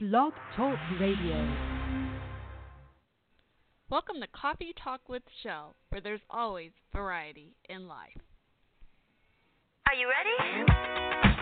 Blog Talk Radio. Welcome to Coffee Talk with Shell, where there's always variety in life. Are you ready?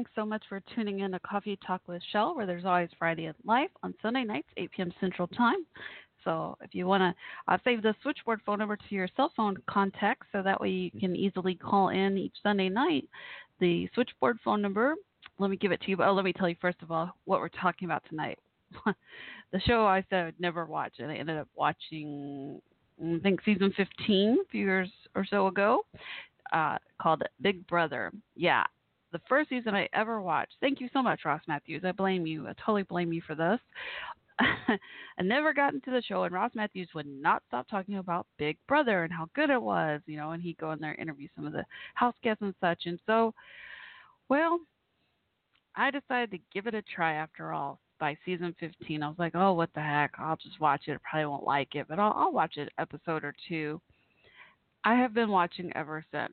Thanks so much for tuning in to Coffee Talk with Shell, where there's always Friday at Life on Sunday nights, 8 p.m. Central Time. So if you want to uh, save the switchboard phone number to your cell phone contact so that way you can easily call in each Sunday night, the switchboard phone number, let me give it to you. But oh, let me tell you first of all what we're talking about tonight. the show I said I'd never watch, and I ended up watching, I think, season 15 a few years or so ago, uh, called Big Brother. Yeah, the first season I ever watched. Thank you so much, Ross Mathews. I blame you. I totally blame you for this. I never got into the show, and Ross Mathews would not stop talking about Big Brother and how good it was, you know, and he'd go in there and interview some of the house guests and such. And so, well, I decided to give it a try after all. By season 15, I was like, oh, what the heck? I'll just watch it. I probably won't like it, but I'll, I'll watch an episode or two. I have been watching ever since.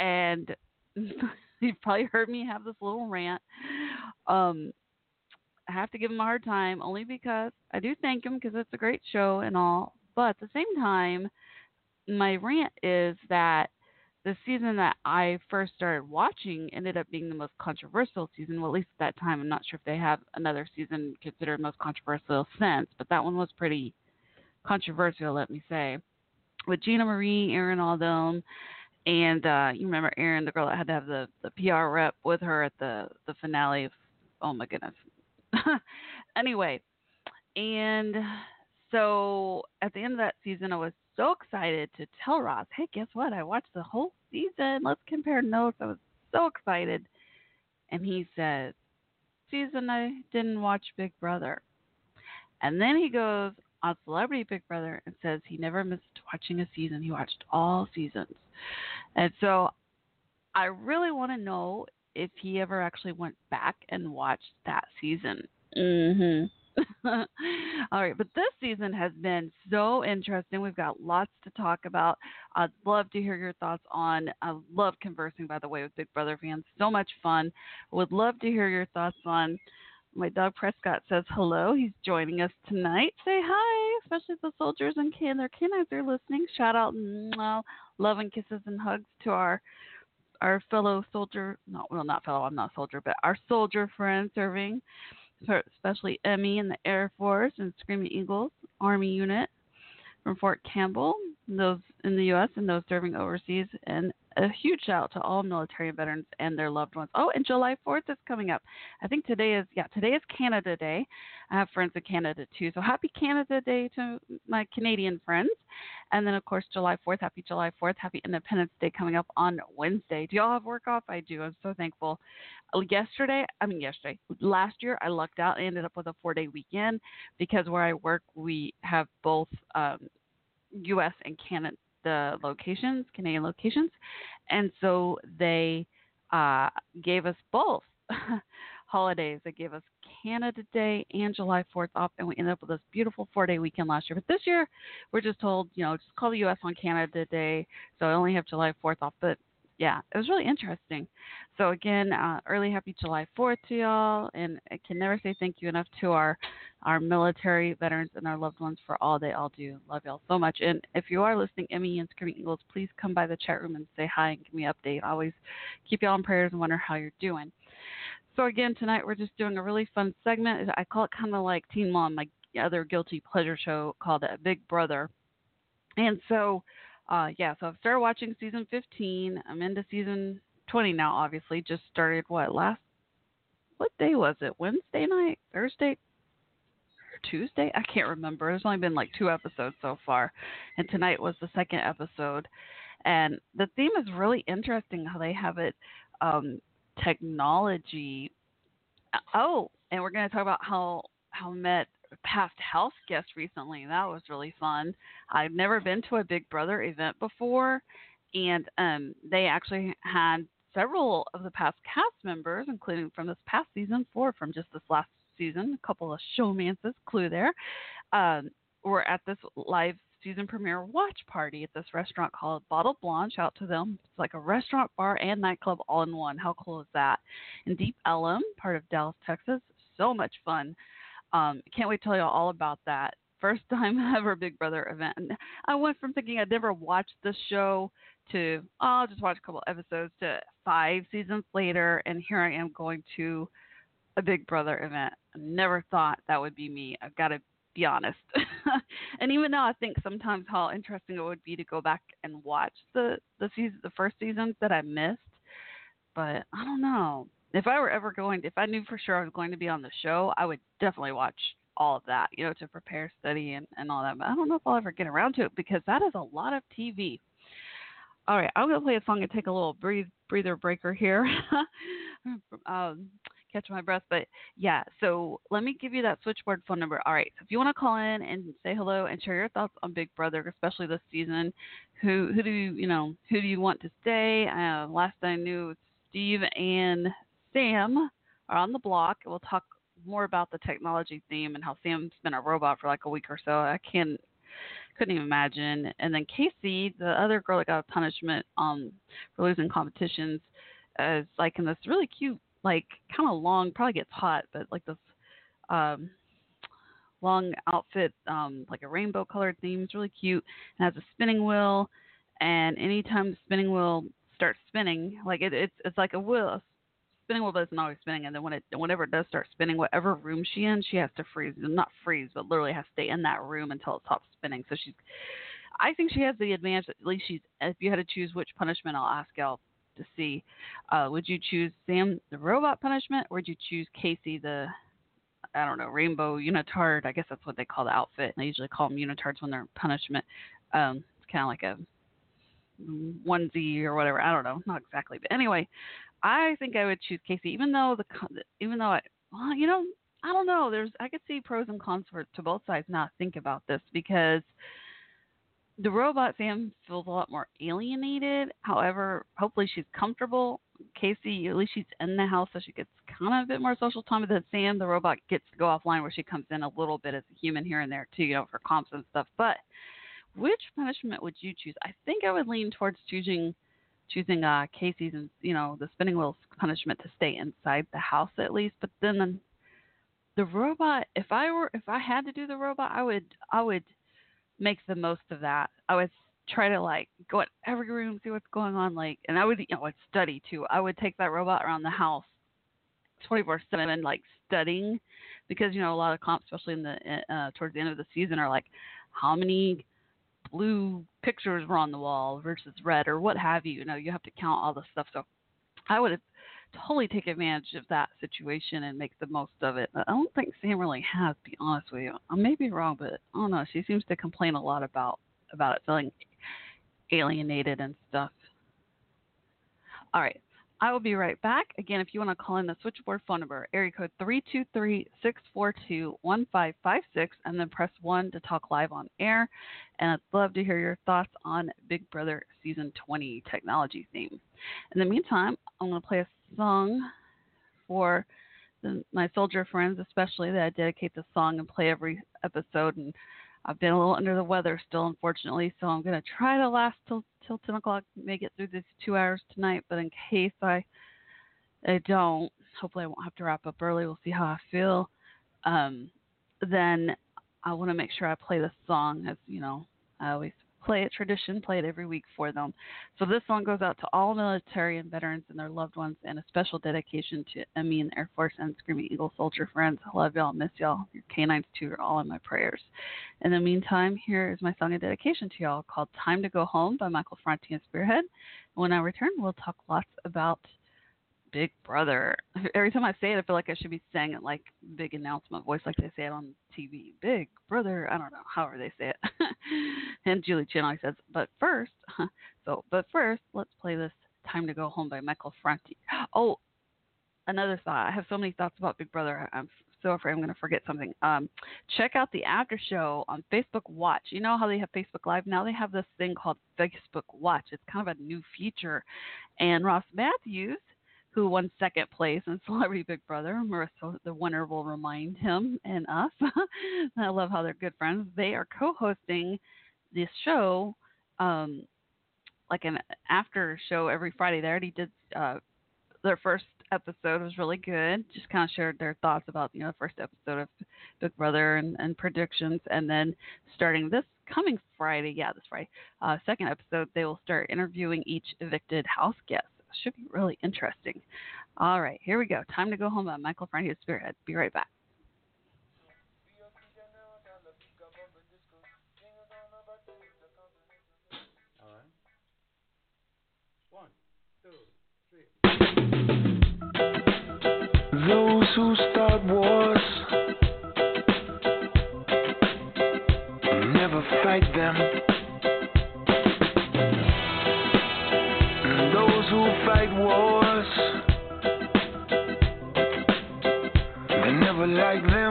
And you've probably heard me have this little rant. Um, I have to give him a hard time only because I do thank him because it's a great show and all. But at the same time, my rant is that the season that I first started watching ended up being the most controversial season. Well, at least at that time. I'm not sure if they have another season considered most controversial since, but that one was pretty controversial, let me say. With Gina Marie, Aaryn, all and uh, you remember Aaryn, the girl that had to have the, the PR rep with her at the, the finale of, oh my goodness. anyway, and so at the end of that season, I was so excited to tell Ross, hey, guess what? I watched the whole season. Let's compare notes. I was so excited. And he said, season I didn't watch Big Brother. And then he goes on Celebrity Big Brother and says he never missed watching a season. He watched all seasons. And so I really want to know if he ever actually went back and watched that season. Mhm. All right, but this season has been so interesting. We've got lots to talk about. I'd love to hear your thoughts on. I love conversing, by the way, with Big Brother fans. So much fun. Would love to hear your thoughts on. My dog Prescott says hello. He's joining us tonight. Say hi, especially the soldiers and can their canines are listening. Shout out, mwah, love and kisses and hugs to our our fellow soldier. Not well, not fellow. I'm not a soldier, but our soldier friend serving especially Emmy in the Air Force and Screaming Eagles Army unit from Fort Campbell, those in the U.S. and those serving overseas, and a huge shout out to all military veterans and their loved ones. Oh, and July 4th is coming up. I think today is yeah, today is Canada Day. I have friends in Canada too, so happy Canada Day to my Canadian friends. And then of course July 4th, happy July 4th, happy Independence Day coming up on Wednesday. Do y'all have work off? I do. I'm so thankful. Uh, Yesterday, I mean yesterday, last year I lucked out. I ended up with a four day weekend because where I work we have both um, U.S. and Canada locations, Canadian locations, and so they uh, gave us both holidays. They gave us Canada Day and July 4th off, and we ended up with this beautiful four day weekend last year. But this year, we're just told, you know, just call the U.S. on Canada Day, so I only have July 4th off. But yeah, it was really interesting. So again, uh, early happy July 4th to y'all, and I can never say thank you enough to our our military veterans and our loved ones for all they all do. Love y'all so much. And if you are listening, Emmy and Screaming Eagles, please come by the chat room and say hi and give me an update. I always keep y'all in prayers and wonder how you're doing. So again, tonight we're just doing a really fun segment. I call it kind of like Teen Mom, my other guilty pleasure show called Big Brother. And so, uh, yeah, so I've started watching season 15. I'm into season 20 now, obviously. Just started, what, last, what day was it? Wednesday night? Thursday? Tuesday? I can't remember. There's only been like two episodes so far. And tonight was the second episode. And the theme is really interesting how they have it um, technology. Oh, and we're going to talk about how how met past house guest recently. That was really fun. I've never been to a Big Brother event before, and um, they actually had several of the past cast members, including from this past season, four from just this last season, a couple of showmances, clue there, um, were at this live season premiere watch party at this restaurant called Bottle Blonde. Shout out to them. It's like a restaurant, bar, and nightclub all in one. How cool is that? In Deep Ellum, part of Dallas, Texas. So much fun. Um, can't wait to tell you all about that. First time ever Big Brother event. And I went from thinking I'd never watched this show to, oh, I'll just watch a couple episodes to five seasons later, and here I am going to a Big Brother event. I never thought that would be me. I've got to be honest. and even now, I think sometimes how interesting it would be to go back and watch the the season, the first seasons that I missed. But I don't know if I were ever going. If I knew for sure I was going to be on the show, I would definitely watch all of that. You know, to prepare, study, and and all that. But I don't know if I'll ever get around to it because that is a lot of TV. All right, I'm gonna play a song and take a little breathe breather breaker here. um, catch my breath. But yeah, so let me give you that switchboard phone number. All right, so if you want to call in and say hello and share your thoughts on Big Brother, especially this season, who who do you you know who do you want to stay? Uh, last I knew, Steve and Sam are on the block. We'll talk more about the technology theme and how Sam's been a robot for like a week or so. I can't couldn't even imagine. And then Kaycee, the other girl that got a punishment um for losing competitions, is like in this really cute like kind of long, probably gets hot, but like this um, long outfit, um, like a rainbow colored theme. It's really cute and has a spinning wheel. And anytime the spinning wheel starts spinning, like it, it's it's like a wheel. A spinning wheel isn't always spinning, and then when it whenever it does start spinning, whatever room she in, she has to freeze. Not freeze, but literally has to stay in that room until it stops spinning. So she's I think she has the advantage. At least she's. If you had to choose which punishment, I'll ask y'all to see. Uh, would you choose Sam the robot punishment, or would you choose Kaycee the I don't know rainbow unitard? I guess that's what they call the outfit. They usually call them unitards when they're punishment. Um, it's kind of like a onesie or whatever. I don't know, not exactly, but anyway, I think I would choose Kaycee, even though the even though I well, you know. I don't know. There's I could see pros and cons for to both sides not think about this because the robot Sam feels a lot more alienated. However, hopefully she's comfortable Kaycee, at least she's in the house, so she gets kind of a bit more social time. But then Sam, the robot, gets to go offline, where she comes in a little bit as a human here and there too, you know, for comps and stuff. But which punishment would you choose? I think I would lean towards choosing choosing uh Kaycee's and you know the spinning wheels punishment to stay inside the house at least. But then the, the robot, if I were if I had to do the robot, I would I would make the most of that. I would try to like go in every room, see what's going on, like, and I would you know I'd study too. I would take that robot around the house, twenty four seven, and like studying, because you know a lot of comps, especially in the uh, towards the end of the season, are like how many blue pictures were on the wall versus red or what have you. You know, you have to count all the stuff. So I would have totally take advantage of that situation and make the most of it. But I don't think Sam really has, to be honest with you. I may be wrong, but I don't know. She seems to complain a lot about about it feeling alienated and stuff. All right. I will be right back. Again, if you want to call in the switchboard phone number, area code 323-642-1556, and then press 1 to talk live on air. And I'd love to hear your thoughts on Big Brother Season 20 technology theme. In the meantime, I'm going to play a song for the, my soldier friends, especially that I dedicate the song and play every episode. And I've been a little under the weather still, unfortunately, so I'm going to try to last till till 10 o'clock, make it through these two hours tonight. But in case I I don't, hopefully I won't have to wrap up early. We'll see how I feel. Um, then I want to make sure I play the song as you know I always play it tradition, play it every week for them. So this song goes out to all military and veterans and their loved ones, and a special dedication to Emmy and Air Force and Screaming Eagle soldier friends. I love y'all, miss y'all. Your canines too are all in my prayers. In the meantime, here is my song of dedication to y'all called "Time to Go Home" by Michael Franti and Spearhead. When I return, we'll talk lots about Big Brother. Every time I say it, I feel like I should be saying it like big announcement voice, like they say it on TV. Big Brother. I don't know, however they say it. and Julie Chen always says, but first, so, but first, let's play this Time to Go Home by Michael Franti. Oh, another thought. I have so many thoughts about Big Brother. I'm so afraid I'm going to forget something. Um, check out the after show on Facebook Watch. You know how they have Facebook Live? Now they have this thing called Facebook Watch. It's kind of a new feature. And Ross Mathews who won second place in Celebrity Big Brother. Marissa, the winner, will remind him and us. I love how they're good friends. They are co-hosting this show, um, like an after show every Friday. They already did uh, their first episode was really good. Just kind of shared their thoughts about you know the first episode of Big Brother and, and predictions, and then starting this coming Friday, yeah, this Friday, uh, second episode, they will start interviewing each evicted house guest should be really interesting. All right, here we go. Time to go home by Michael Franti of Spearhead. Be right back. Those who start wars never fight them. Like them.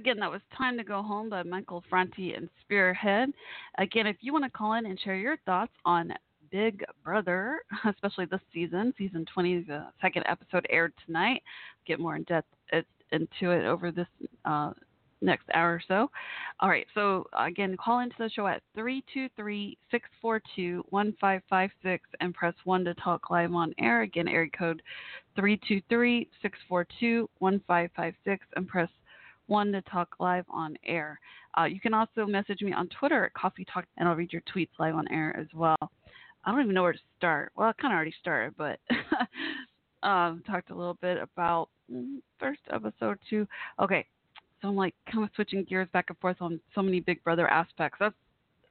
Again, that was Time to Go Home by Michael Franti and Spearhead. Again, if you want to call in and share your thoughts on Big Brother, especially this season, season 20, the second episode aired tonight. Get more in depth into it over this uh, next hour or so. All right, so again, call into the show at 323 642 1556 and press 1 to talk live on air. Again, area code 323 642 1556 and press one to talk live on air. Uh, you can also message me on Twitter at Coffee Talk, and I'll read your tweets live on air as well. I don't even know where to start. Well, I kind of already started, but um, talked a little bit about mm, first episode two. Okay, so I'm like kind of switching gears back and forth on so many Big Brother aspects. That's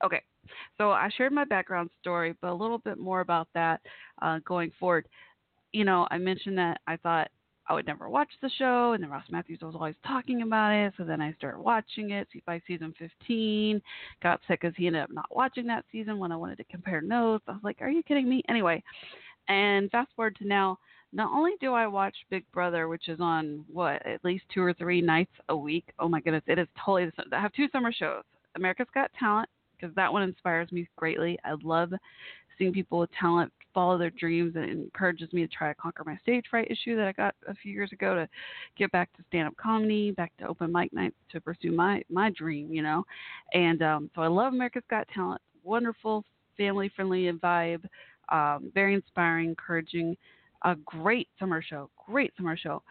okay. So I shared my background story, but a little bit more about that uh, going forward. You know, I mentioned that I thought I would never watch the show, and then Ross Mathews was always talking about it. So then I started watching it by season 15. Got upset because he ended up not watching that season when I wanted to compare notes. I was like, "Are you kidding me?" Anyway, and fast forward to now. Not only do I watch Big Brother, which is on what at least two or three nights a week. Oh my goodness, it is totally. the I have two summer shows: America's Got Talent, because that one inspires me greatly. I love seeing people with talent follow their dreams and encourages me to try to conquer my stage fright issue that I got a few years ago to get back to stand up comedy, back to open mic nights to pursue my my dream, you know. And um so I love America's Got Talent. Wonderful, family friendly vibe, um, very inspiring, encouraging, a great summer show. Great summer show.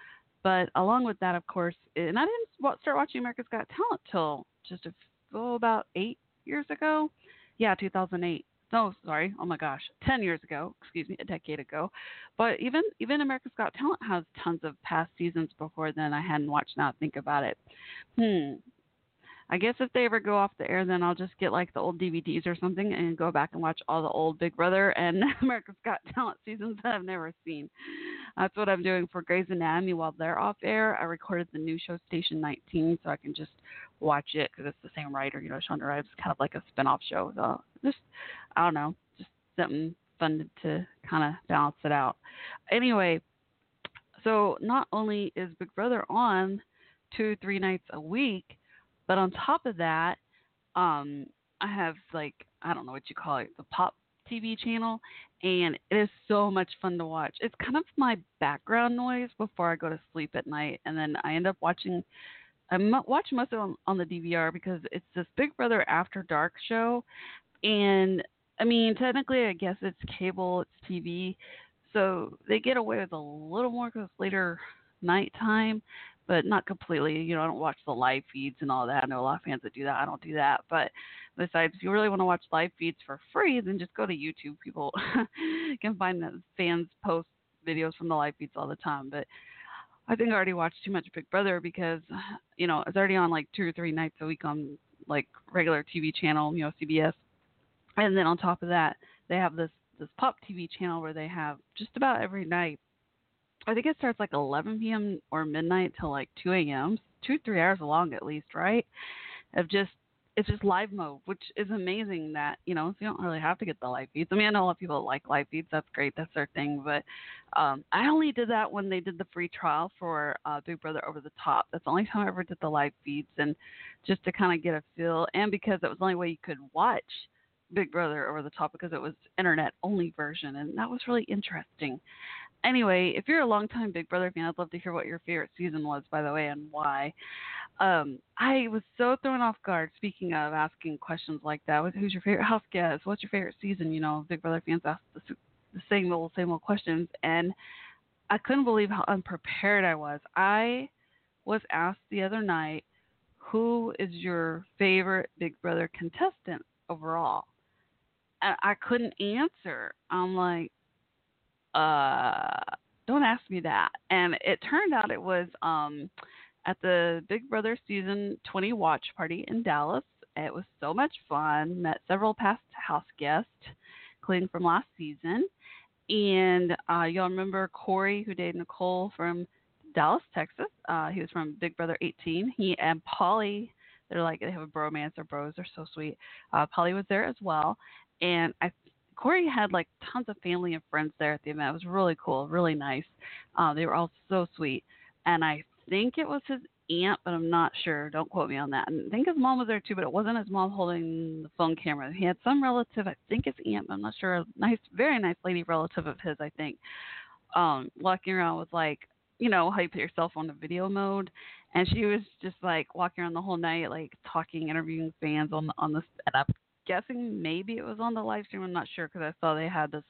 But along with that, of course, and I didn't start watching America's Got Talent till just a, oh, about eight years ago. Yeah, 2008 no, sorry. Oh my gosh, ten years ago. Excuse me, a decade ago. But even even America's Got Talent has tons of past seasons before then. I hadn't watched. Now think about it. Hmm. I guess if they ever go off the air, then I'll just get like the old DVDs or something and go back and watch all the old Big Brother and America's Got Talent seasons that I've never seen. That's what I'm doing for Grey's Anatomy while they're off air. I recorded the new show Station 19 so I can just watch it because it's the same writer. You know, Shonda Rhimes, kind of like a spin-off show. So just, I don't know, just something fun to kind of balance it out. Anyway, so not only is Big Brother on two, three nights a week, but on top of that, um, I have like I don't know what you call it, the pop TV channel, and it is so much fun to watch. It's kind of my background noise before I go to sleep at night, and then I end up watching I watch most of them on, the DVR because it's this Big Brother After Dark show, and I mean technically I guess it's cable, it's TV, so they get away with a little more because it's later nighttime, but not completely. You know, I don't watch the live feeds and all that. I know a lot of fans that do that. I don't do that, but besides, if you really want to watch live feeds for free, then just go to YouTube. People can find that fans post videos from the live feeds all the time, but I think I already watched too much Big Brother because, you know, it's already on like two or three nights a week on like regular TV channel, you know, CBS. And then on top of that, they have this this pop TV channel where they have just about every night. I think it starts like 11 p.m. or midnight till like 2 a.m. Two three hours long at least, right? Of just it's just live mode, which is amazing that, you know, so you don't really have to get the live feeds. I mean, I know a lot of people like live feeds. That's great. That's their thing. But um, I only did that when they did the free trial for uh, Big Brother Over the Top. That's the only time I ever did the live feeds. And just to kind of get a feel, and because it was the only way you could watch Big Brother Over the Top because it was internet only version. And that was really interesting. Anyway, if you're a longtime Big Brother fan, I'd love to hear what your favorite season was, by the way, and why um, I was so thrown off guard. Speaking of asking questions like that, with who's your favorite house guest? What's your favorite season? You know, Big Brother fans ask the, the same old, same old questions, and I couldn't believe how unprepared I was. I was asked the other night, "Who is your favorite Big Brother contestant overall?" And I couldn't answer. I'm like, uh, don't ask me that. And it turned out it was um at the Big Brother season 20 watch party in Dallas. It was so much fun. Met several past house guests, including from last season. And uh, y'all remember Corey, who dated Nicole from Dallas, Texas. Uh, he was from Big Brother 18. He and Paulie, they're like they have a bromance. They're bros. They're so sweet. Uh, Paulie was there as well, and I Corey had like tons of family and friends there at the event. It was really cool, really nice. Uh, they were all so sweet, and I think it was his aunt, but I'm not sure. Don't quote me on that. And I think his mom was there too, but it wasn't his mom holding the phone camera. He had some relative, I think his aunt, but I'm not sure. A nice, very nice lady relative of his, I think, um, walking around with like, you know, how you put your cell phone to video mode. And she was just like walking around the whole night, like talking, interviewing fans on the on the. I'm guessing maybe it was on the live stream. I'm not sure because I saw they had this.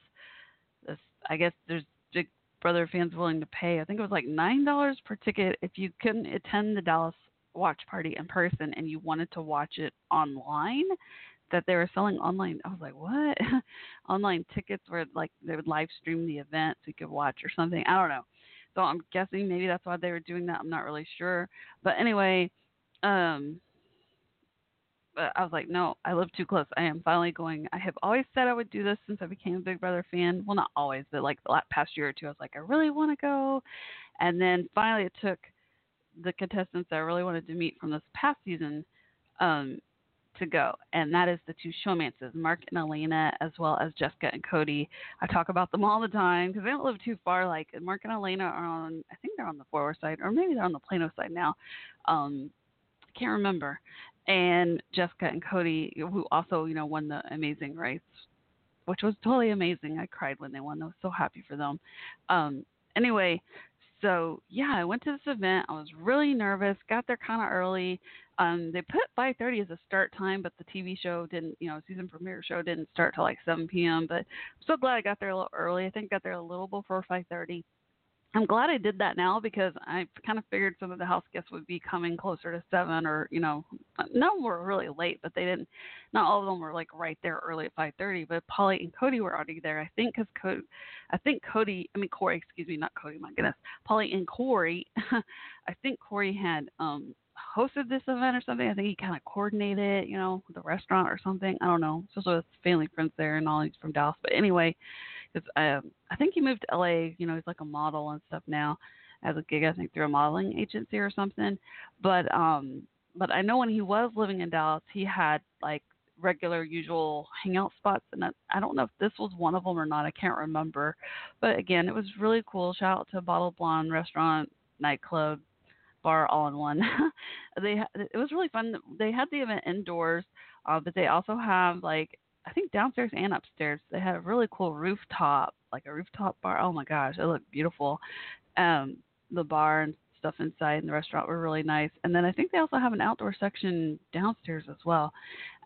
This I guess there's Big Brother fans willing to pay. I think it was like nine dollars per ticket if you couldn't attend the Dallas watch party in person and you wanted to watch it online. That they were selling online. I was like, what? online tickets where like they would live stream the event so you could watch or something. I don't know. So I'm guessing maybe that's why they were doing that. I'm not really sure. But anyway, um, but I was like, no, I live too close. I am finally going. I have always said I would do this since I became a Big Brother fan. Well, not always, but like the last past year or two, I was like, I really want to go. And then finally, it took the contestants I really wanted to meet from this past season um, to go, and that is the two showmances, Mark and Elena, as well as Jessica and Cody. I talk about them all the time because they don't live too far. Like Mark and Elena are on, I think they're on the Fort Worth side, or maybe they're on the Plano side now. Um, I can't remember. And Jessica and Cody, who also, you know, won the Amazing Race, which was totally amazing. I cried when they won. I was so happy for them. Um, anyway, so yeah, I went to this event. I was really nervous. Got there kind of early. Um, they put 5:30 as a start time, but the TV show didn't, you know, season premiere show didn't start till like 7 p.m. But I'm so glad I got there a little early. I think I got there a little before 5:30. I'm glad I did that now because I kind of figured some of the house guests would be coming closer to seven, or you know, none were really late, but they didn't. Not all of them were like right there early at 5:30. But Paulie and Cody were already there, I think, because Cody, I think Cody, I mean Corey, excuse me, not Cody, my goodness, Paulie and Corey. I think Corey had um hosted this event or something. I think he kind of coordinated, you know, the restaurant or something. I don't know. So with family friends there and all he's from Dallas. But anyway, because um, I think he moved to LA. You know, he's like a model and stuff now, as a gig I think through a modeling agency or something. But um, but I know when he was living in Dallas, he had like regular usual hangout spots and I, I don't know if this was one of them or not i can't remember but again it was really cool shout out to bottle blonde restaurant nightclub bar all in one they it was really fun they had the event indoors uh, but they also have like i think downstairs and upstairs they had a really cool rooftop like a rooftop bar oh my gosh it looked beautiful um the bar and stuff inside and the restaurant were really nice. And then I think they also have an outdoor section downstairs as well.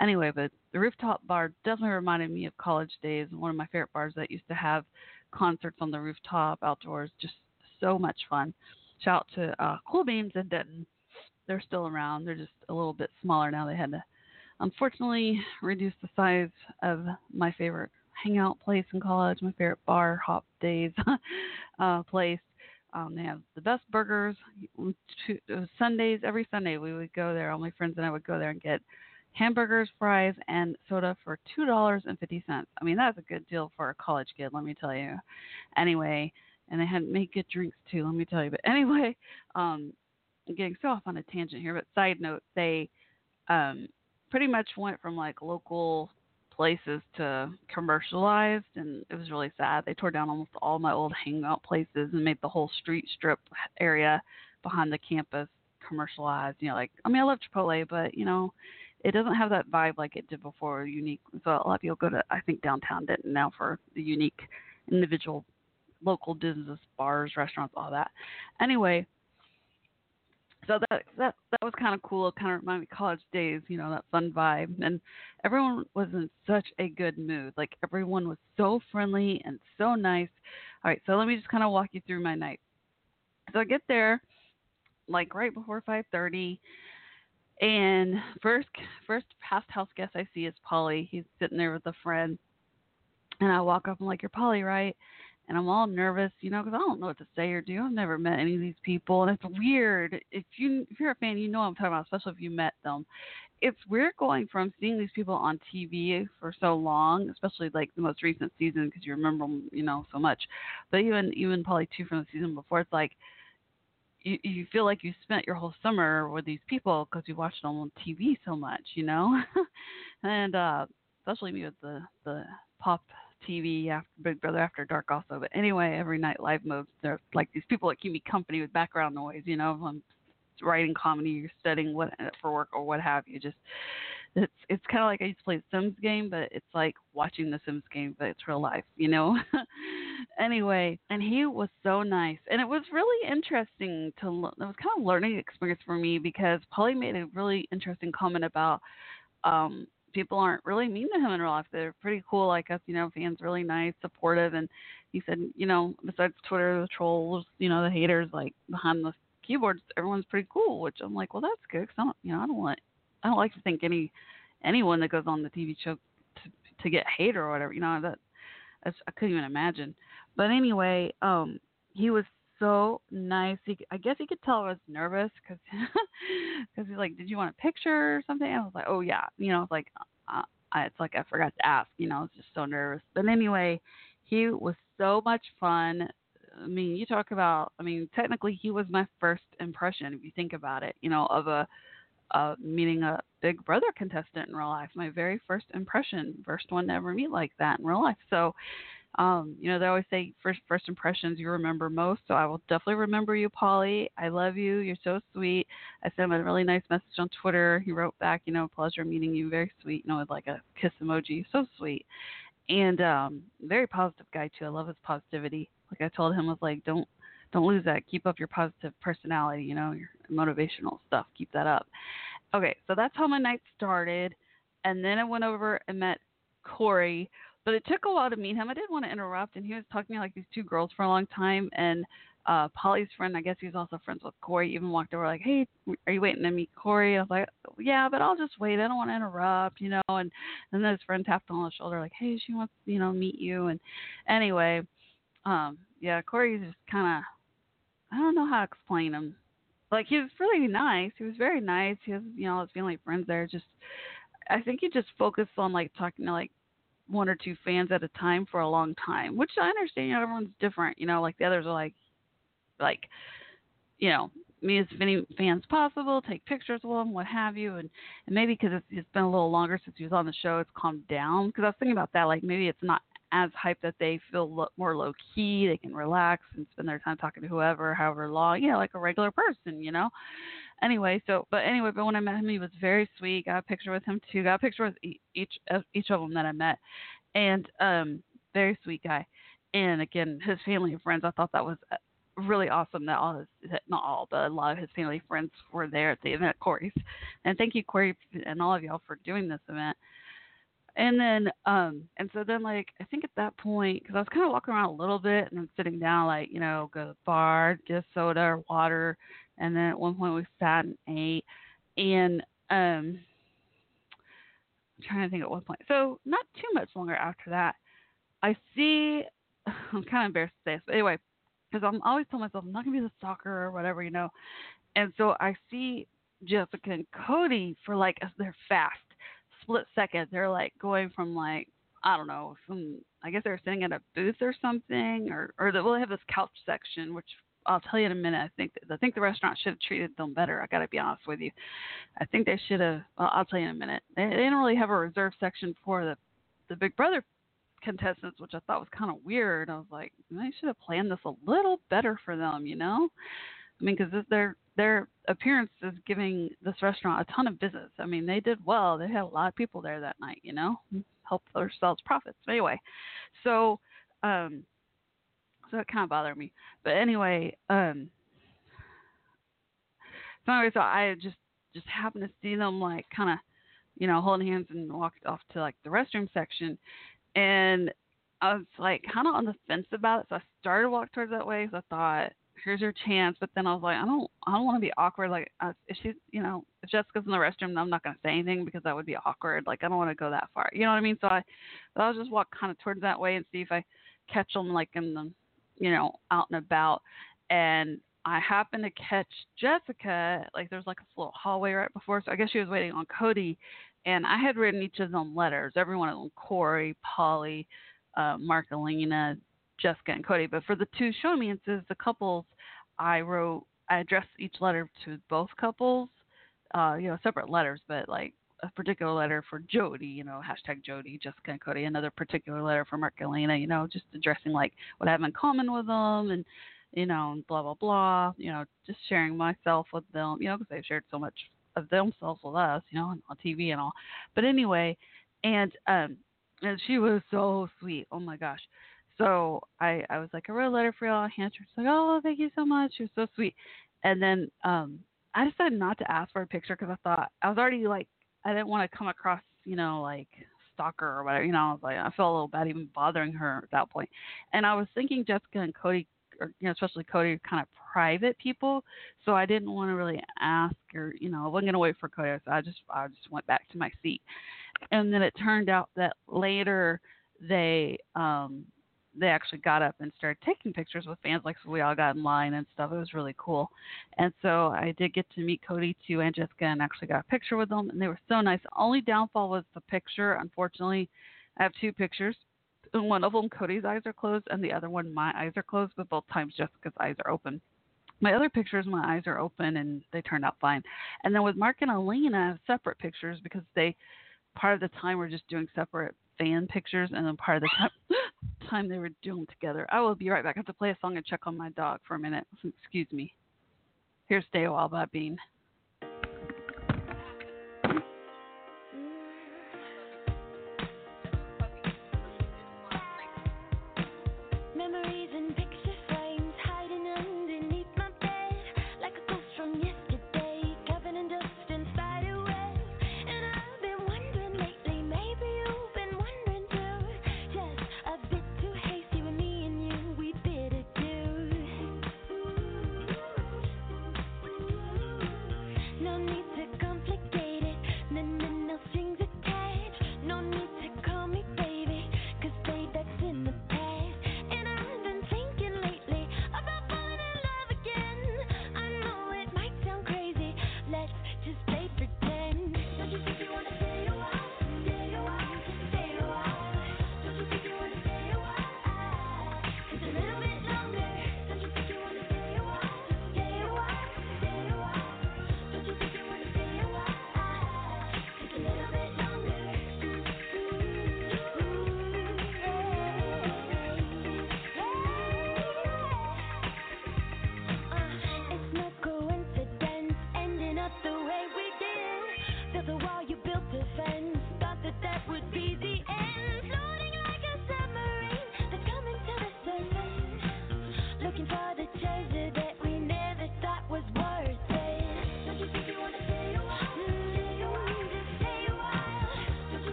Anyway, but the rooftop bar definitely reminded me of college days. One of my favorite bars that used to have concerts on the rooftop outdoors. Just so much fun. Shout out to uh, Cool Beans in Denton. They're still around. They're just a little bit smaller now. They had to unfortunately reduced the size of my favorite hangout place in college, my favorite bar hop days uh, place. Um, they have the best burgers. Two, Sundays, every Sunday we would go there. All my friends and I would go there and get hamburgers, fries, and soda for two dollars and fifty cents. I mean, that's a good deal for a college kid, let me tell you. Anyway, and they had made good drinks too, let me tell you. But anyway, um, I'm getting so off on a tangent here. But side note, they um, pretty much went from like local places to commercialized and it was really sad. They tore down almost all my old hangout places and made the whole street strip area behind the campus commercialized. You know, like I mean I love Chipotle, but you know, it doesn't have that vibe like it did before, unique. So a lot of people go to I think downtown Denton now for the unique individual local business, bars, restaurants, all that. Anyway, so that that that was kind of cool. It kind of reminded me of college days, you know, that fun vibe. And everyone was in such a good mood. Like everyone was so friendly and so nice. All right, so let me just kind of walk you through my night. So I get there like right before 5:30, and first first past house guest I see is Paulie. He's sitting there with a friend, and I walk up. I'm like, "You're Paulie, right?" And I'm all nervous, you know, because I don't know what to say or do. I've never met any of these people, and it's weird. If you if you're a fan, you know I'm talking about, especially if you met them. It's weird going from seeing these people on TV for so long, especially like the most recent season, because you remember them, you know, so much. But even even probably two from the season before, it's like you you feel like you spent your whole summer with these people because you watched them on TV so much, you know, and uh especially me with the the pop TV after Big Brother After Dark also. But anyway, every night live modes, they're like these people that keep me company with background noise. You know, I'm writing comedy, you're studying what for work or what have you. Just it's it's kind of like I used to play Sims game, but it's like watching the Sims game, but it's real life. You know. anyway, and he was so nice, and it was really interesting to. It was kind of learning experience for me because Paulie made a really interesting comment about um people aren't really mean to him in real life. They're pretty cool like us, you know, fans really nice, supportive and he said, you know, besides Twitter, the trolls, you know, the haters like behind the keyboards, everyone's pretty cool, which I'm like, well, that's good cuz I don't, you know, I don't want I don't like to think any anyone that goes on the TV show to to get hate or whatever, you know, that that's, I couldn't even imagine. But anyway, um he was so nice. He, I guess he could tell I was nervous because because he's like, "Did you want a picture or something?" I was like, "Oh yeah," you know. It's like uh, I, it's like I forgot to ask. You know, I was just so nervous. But anyway, he was so much fun. I mean, you talk about. I mean, technically, he was my first impression if you think about it. You know, of a uh, meeting a Big Brother contestant in real life. My very first impression, first one to ever meet like that in real life. So um, you know, they always say first first impressions you remember most. So I will definitely remember you, Paulie. I love you. You're so sweet. I sent him a really nice message on Twitter. He wrote back, you know, pleasure meeting you. Very sweet. You know, with like a kiss emoji. So sweet. And um, very positive guy too. I love his positivity. Like I told him, I was like, don't don't lose that. Keep up your positive personality. You know, your motivational stuff. Keep that up. Okay, so that's how my night started. And then I went over and met Corey, but it took a while to meet him. I didn't want to interrupt, and he was talking to like these two girls for a long time. And uh Paulie's friend, I guess he was also friends with Corey, even walked over like, "Hey, are you waiting to meet Corey?" I was like, "Yeah, but I'll just wait. I don't want to interrupt, you know." And and then his friend tapped on his shoulder like, "Hey, she wants you know meet you." And anyway, um, yeah, Corey's just kind of I don't know how to explain him. Like he was really nice. He was very nice. He has you know his family friends there. Just I think he just focused on like talking to like one or two fans at a time for a long time, which I understand. You know, everyone's different. You know, like the others are like, like, you know, meet as many fans possible, take pictures with them, what have you, and and maybe because it's, it's been a little longer since he was on the show, it's calmed down. Because I was thinking about that, like maybe it's not as hype that they feel lo- more low key, they can relax and spend their time talking to whoever, however long, you know, like a regular person, you know. Anyway, so but anyway, but when I met him, he was very sweet. Got a picture with him too. Got a picture with each of each of them that I met, and um, very sweet guy. And again, his family and friends. I thought that was really awesome that all his that not all but a lot of his family friends were there at the event Corey's and thank you Corey and all of y'all for doing this event and then um and so then like I think at that point because I was kind of walking around a little bit and then sitting down like you know go to the bar get a soda or water and then at one point we sat and ate and um I'm trying to think at what point so not too much longer after that I see I'm kind of embarrassed to say this but anyway because I'm always telling myself I'm not gonna be the stalker or whatever, you know. And so I see Jessica and Cody for like they're fast split second. They're like going from like I don't know some I guess they're sitting at a booth or something or or they will have this couch section which I'll tell you in a minute. I think I think the restaurant should have treated them better. I got to be honest with you. I think they should have. Well, I'll tell you in a minute. They, they didn't really have a reserve section for the the Big Brother contestants, which I thought was kind of weird. I was like, they should have planned this a little better for them, you know? I mean, because their their appearance is giving this restaurant a ton of business. I mean, they did well. They had a lot of people there that night, you know, helped themselves profits. But anyway, so um, so it kind of bothered me. But anyway, um, so anyway, so I just just happened to see them like kind of, you know, holding hands and walked off to like the restroom section, and I was like kind of on the fence about it. So I started to walk towards that way. So I thought, here's your chance. But then I was like, I don't, I don't want to be awkward. Like uh, if she's, you know, if Jessica's in the restroom, I'm not gonna say anything because that would be awkward. Like I don't want to go that far. You know what I mean? So I, so I'll just walk kind of towards that way and see if I catch them like in the, you know, out and about. And I happened to catch Jessica. Like there's like a little hallway right before. So I guess she was waiting on Cody. And I had written each of them letters. Every one of them, Corey, Paulie, uh, Marcolina, Jessica, and Cody. But for the two show me the couples, I wrote, I addressed each letter to both couples, uh, you know, separate letters, but like a particular letter for Jody, you know, hashtag Jody, Jessica and Cody, another particular letter for Marcolina, you know, just addressing like what I have in common with them and, you know, blah, blah, blah, you know, just sharing myself with them, you know, because they've shared so much of themselves with us, you know, on, TV and all. But anyway, and, um, and she was so sweet. Oh my gosh. So I, I was like, I wrote a letter for y'all. Hand her. She's like, oh, thank you so much. She was so sweet. And then um, I decided not to ask for a picture because I thought I was already like, I didn't want to come across, you know, like stalker or whatever. You know, I was like, I felt a little bad even bothering her at that point. And I was thinking Jessica and Cody, or you know, especially Cody, are kind of private people. So I didn't want to really ask or, you know, I wasn't gonna wait for Cody. So I just, I just went back to my seat. And then it turned out that later they um they actually got up and started taking pictures with fans like so we all got in line and stuff. It was really cool. And so i did get to meet cody too and jessica and actually got a picture with them and they were so nice. Only downfall was the picture. Unfortunately i have two pictures. And one of them cody's eyes are closed and the other one my eyes are closed but both times jessica's eyes are open. My other pictures my eyes are open and they turned out fine. And then with mark and Elena I have separate pictures because they part of the time we're just doing separate fan pictures and then part of the time time they were doing together. I will be right back. I have to play a song and check on my dog for a minute. Excuse me. Here's Stay a While by Bean.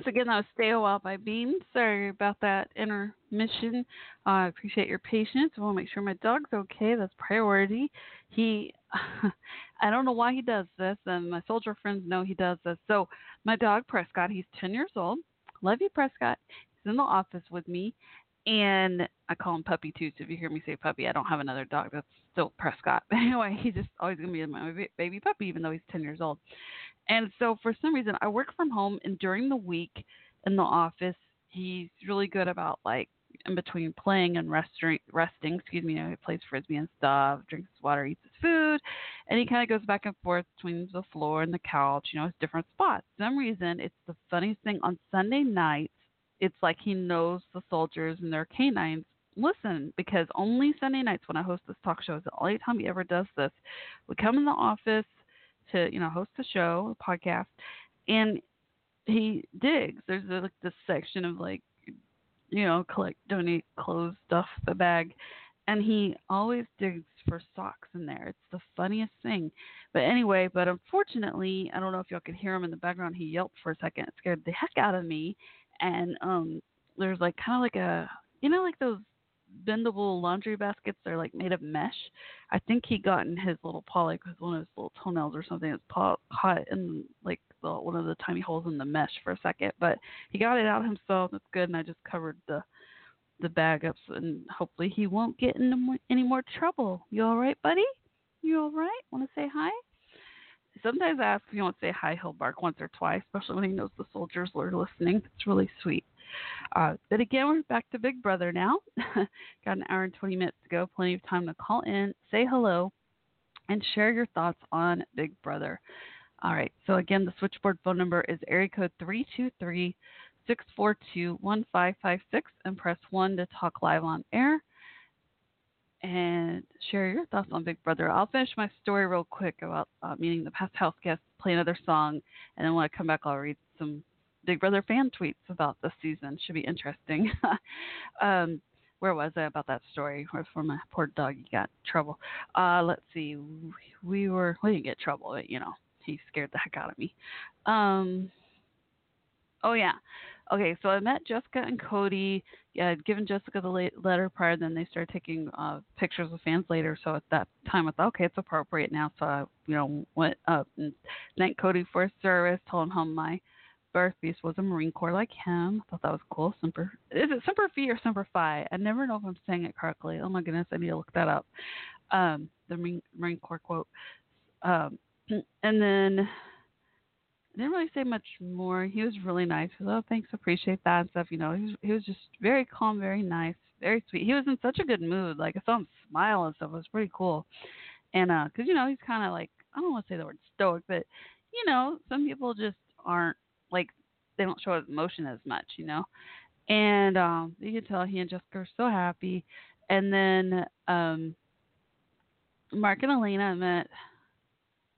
Once again, that was Stay a While by Bean. Sorry about that intermission. Uh, I appreciate your patience. To make sure my dog's okay. That's priority. He, I don't know why he does this, and my soldier friends know he does this. So, my dog, Prescott, he's 10 years old. Love you, Prescott. He's in the office with me, and I call him Puppy too. So, if you hear me say Puppy, I don't have another dog. That's still Prescott. But anyway, he's just always to be my baby puppy, even though he's 10 years old. And so for some reason, I work from home, and during the week in the office, he's really good about like in between playing and resting. Resting, excuse me. You know, he plays frisbee and stuff, drinks water, eats his food, and he kind of goes back and forth between the floor and the couch. You know, his different spots. For some reason, it's the funniest thing. On Sunday nights, it's like he knows the soldiers and their canines listen because only Sunday nights when I host this talk show is the only time he ever does this. We come in the office to you know host a show, a podcast, and he digs. There's a, like this section of like you know collect, donate clothes, stuff, the bag, and he always digs for socks in there. It's the funniest thing. But anyway, but unfortunately, I don't know if y'all could hear him in the background. He yelped for a second. It scared the heck out of me. And um, there's like kind of like a you know like those bendable laundry baskets they're like made of mesh. I think he got in his little paw like with one of his little toenails or something. His paw caught in like the, one of the tiny holes in the mesh for a second but he got it out himself. That's good and i just covered the the bag up so- and hopefully he won't get more, any more trouble. You all right buddy? You all right? Want to say hi? Sometimes i ask if he want to say hi he'll bark once or twice especially when he knows the soldiers are listening. It's really sweet uh, but again, we're back to Big Brother now. Got an hour and 20 minutes to go. Plenty of time to call in, say hello, and share your thoughts on Big Brother. All right. So again, the switchboard phone number is area code 323 642 1556 and press 1 to talk live on air and share your thoughts on Big Brother. I'll finish my story real quick about uh, meeting the past house guest, play another song, and then when I come back, I'll read some Big Brother fan tweets about this season. Should be interesting. um, where was I about that story? Where for my poor doggy got trouble. Uh, let's see. We were we didn't get trouble, but you know he scared the heck out of me. Um, oh yeah. Okay, so I met Jessica and Cody. Yeah, I'd given Jessica the letter prior, then they started taking uh, pictures of fans later. So at that time, I thought, okay, it's appropriate now. So I, you know, went up and thanked Cody for his service, told him how my beast was a Marine Corps like him. I thought that was cool. Semper is it Semper Fi or Semper Fi? I never know if I'm saying it correctly. Oh my goodness, I need to look that up. Um, the Marine, Corps quote. Um, and then I didn't really say much more. He was really nice. He was, oh, thanks, appreciate that and stuff. You know, he was he was just very calm, very nice, very sweet. He was in such a good mood. Like I saw him smile and stuff. It was pretty cool. And uh, cause you know he's kind of like I don't want to say the word stoic, but you know some people just aren't like they don't show emotion as much, you know. And um you can tell he and Jessica are so happy. And then um Mark and Elena met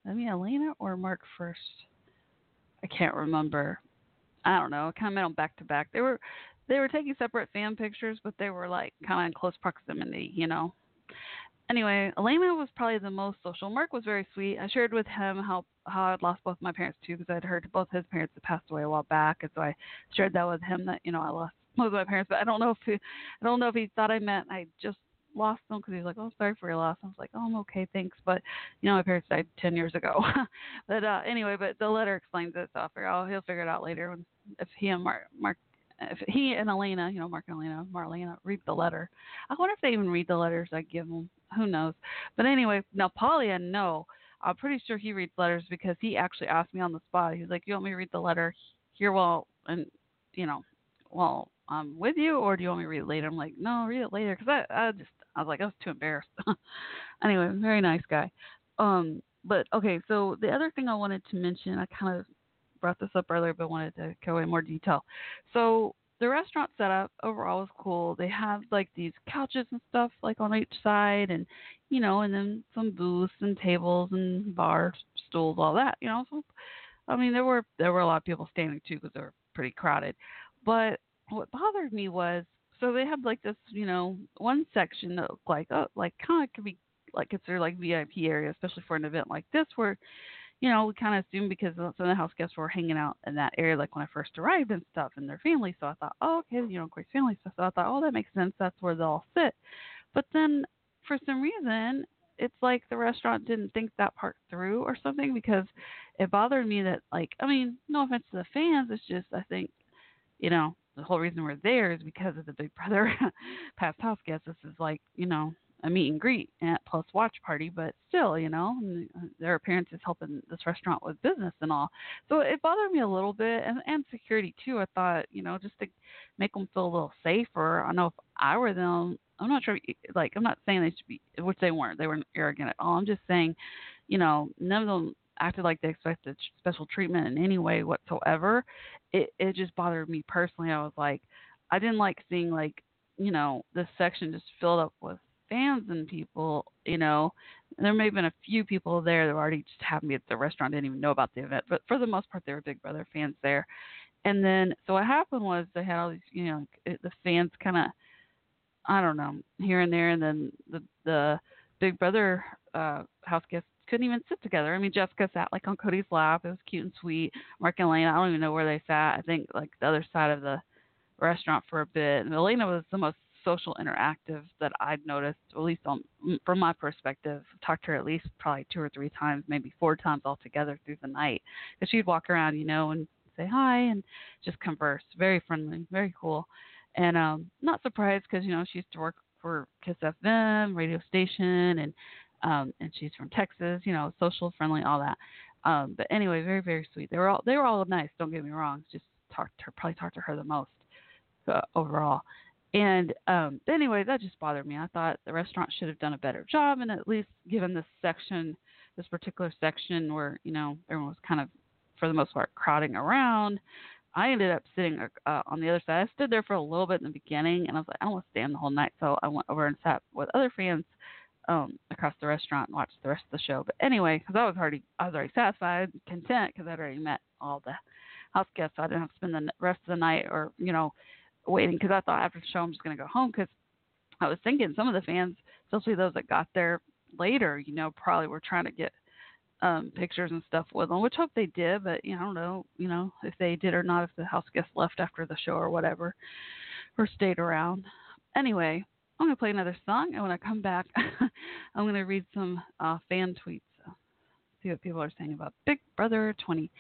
I mean Elena or Mark first. I can't remember. I don't know. I kind of met them back to back. They were they were taking separate fan pictures, but they were like kind of in close proximity, you know. Anyway, Elena was probably the most social. Mark was very sweet. I shared with him how how I'd lost both my parents too, because I'd heard both his parents had passed away a while back, and so I shared that with him that you know I lost both of my parents. But I don't know if he, I don't know if he thought I meant I just lost them because he was like, "Oh, sorry for your loss." I was like, "Oh, I'm okay, thanks." But you know, my parents died ten years ago. but uh anyway, but the letter explains it, so I'll out, he'll figure it out later when if he and Mark Mark if he and Elena, you know, Mark and Elena, Marlena, read the letter. I wonder if they even read the letters I give them. Who knows? But anyway, now Paulie, I know. I'm pretty sure he reads letters because he actually asked me on the spot. He was like, "You want me to read the letter here while and you know while I'm with you, or do you want me to read it later?" I'm like, "No, read it later," because I, I just I was like I was too embarrassed. anyway, very nice guy. Um, but okay, so the other thing I wanted to mention, I kind of brought this up earlier, but wanted to go in more detail. So the restaurant setup overall was cool. They have like these couches and stuff like on each side, and you know, and then some booths and tables and bar stools, all that. You know, so I mean, there were there were a lot of people standing too because they were pretty crowded. But what bothered me was so they have like this, you know, one section that looked like oh, like kind of could be like considered like VIP area, especially for an event like this, where you know, we kind of assumed because some of the house guests were hanging out in that area, like when I first arrived and stuff, and their family. So I thought, oh, okay, you know, Corey's family. So I thought, oh, that makes sense. That's where they'll sit. But then for some reason, it's like the restaurant didn't think that part through or something because it bothered me that, like, I mean, no offense to the fans, it's just I think, you know, the whole reason we're there is because of the Big Brother past house guests. This is like, you know, a meet and greet and plus watch party, but still, you know, uh, their appearance is helping this restaurant with business and all. So it bothered me a little bit, and and security too. I thought, you know, just to make them feel a little safer. I know if I were them, I'm not sure. Like, I'm not saying they should be, which they weren't. They weren't arrogant at all. I'm just saying, you know, none of them acted like they expected special treatment in any way whatsoever. It it just bothered me personally. I was like, I didn't like seeing like, you know, this section just filled up with fans and people, you know, there may have been a few people there that already just happened to be at the restaurant, didn't even know about the event, but for the most part, they were Big Brother fans there. And then, so what happened was they had all these, you know, the fans kind of, I don't know, here and there, and then the the Big Brother uh, house guests couldn't even sit together. I mean, Jessica sat like on Cody's lap. It was cute and sweet. Mark and Elena, I don't even know where they sat. I think like the other side of the restaurant for a bit. And Elena was the most social interactive that I'd noticed, at least on, from my perspective. Talked to her at least probably two or three times, maybe four times altogether through the night. Because she'd walk around, you know, and say hi and just converse. Very friendly, very cool. And um not surprised because, you know, she used to work for Kiss FM radio station and um and she's from Texas, you know, social, friendly, all that. Um but anyway, very, very sweet. They were all they were all nice, don't get me wrong. Just talked to her probably talked to her the most uh, overall. And um, anyway, that just bothered me. I thought the restaurant should have done a better job and at least given this section, this particular section where you know everyone was kind of, for the most part, crowding around. I ended up sitting uh, on the other side. I stood there for a little bit in the beginning, and I was like, I don't want to stand the whole night, so I went over and sat with other fans um, across the restaurant and watched the rest of the show. But anyway, because I was already, I was already satisfied, content, because I'd already met all the house guests, so I didn't have to spend the rest of the night or you know waiting because I thought after the show I'm just going to go home because I was thinking some of the fans, especially those that got there later, you know, probably were trying to get um pictures and stuff with them, which hope they did, but you know, I don't know, you know, if they did or not, if the house guests left after the show or whatever, or stayed around. Anyway, I'm gonna play another song, and when I come back, I'm gonna read some uh, fan tweets, see what people are saying about Big Brother 20.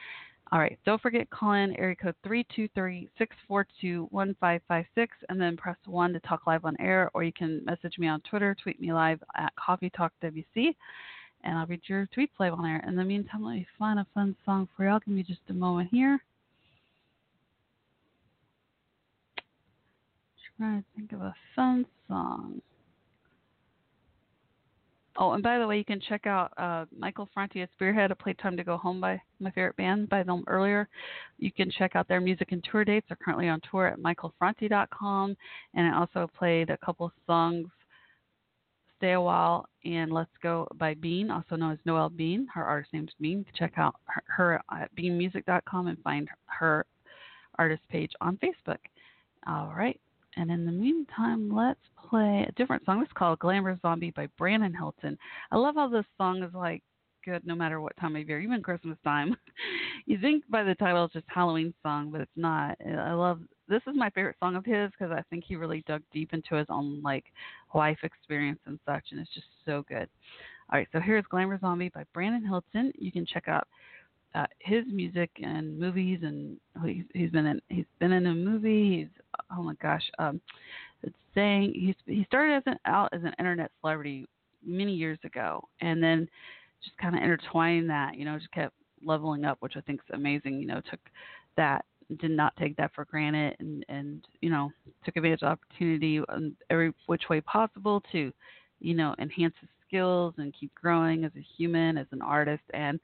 All right, don't forget call in area code 323-642-1556 and then press 1 to talk live on air or you can message me on Twitter, tweet me live at Coffee Talk WC and I'll read your tweets live on air. In the meantime, let me find a fun song for y'all. Give me just a moment here. Trying to think of a fun song. Oh, and by the way, you can check out uh, Michael Franti at Spearhead. I played Time to Go Home by my favorite band by them earlier. You can check out their music and tour dates. They're currently on tour at michaelfranti.com. And I also played a couple songs, Stay a While and Let's Go by Bean, also known as Noelle Bean. Her artist name's Bean. Check out her, her at beanmusic.com and find her artist page on Facebook. All right. And in the meantime, let's play a different song. It's called Glamour Zombie by Brandon Hilton. I love how this song is like good no matter what time of year, even Christmas time. you think by the title it's just Halloween song, but it's not. I love this is my favorite song of his because I think he really dug deep into his own like life experience and such, and it's just so good. All right, so here's Glamour Zombie by Brandon Hilton. You can check out uh, his music and movies, and he's, he's been in he's been in a movie. He's oh my gosh, um, it's saying he's he started as an out as an internet celebrity many years ago, and then just kind of intertwining that, you know, just kept leveling up, which I think is amazing. You know, took that did not take that for granted and and you know took advantage of opportunity in every which way possible to you know enhance his skills and keep growing as a human as an artist and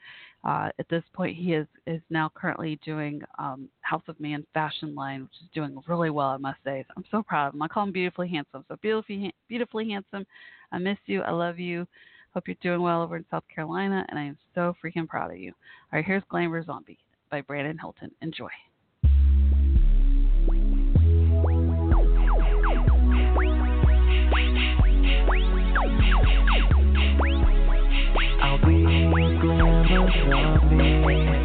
uh, at this point he is is now currently doing um, house of man fashion line which is doing really well i must say. I'm so proud of him. I call him beautifully handsome. So beautifully beautifully handsome. I miss you. I love you. Hope you're doing well over in south carolina and i am so freaking proud of you. All right here's glamour zombie by brandon hilton. Enjoy something.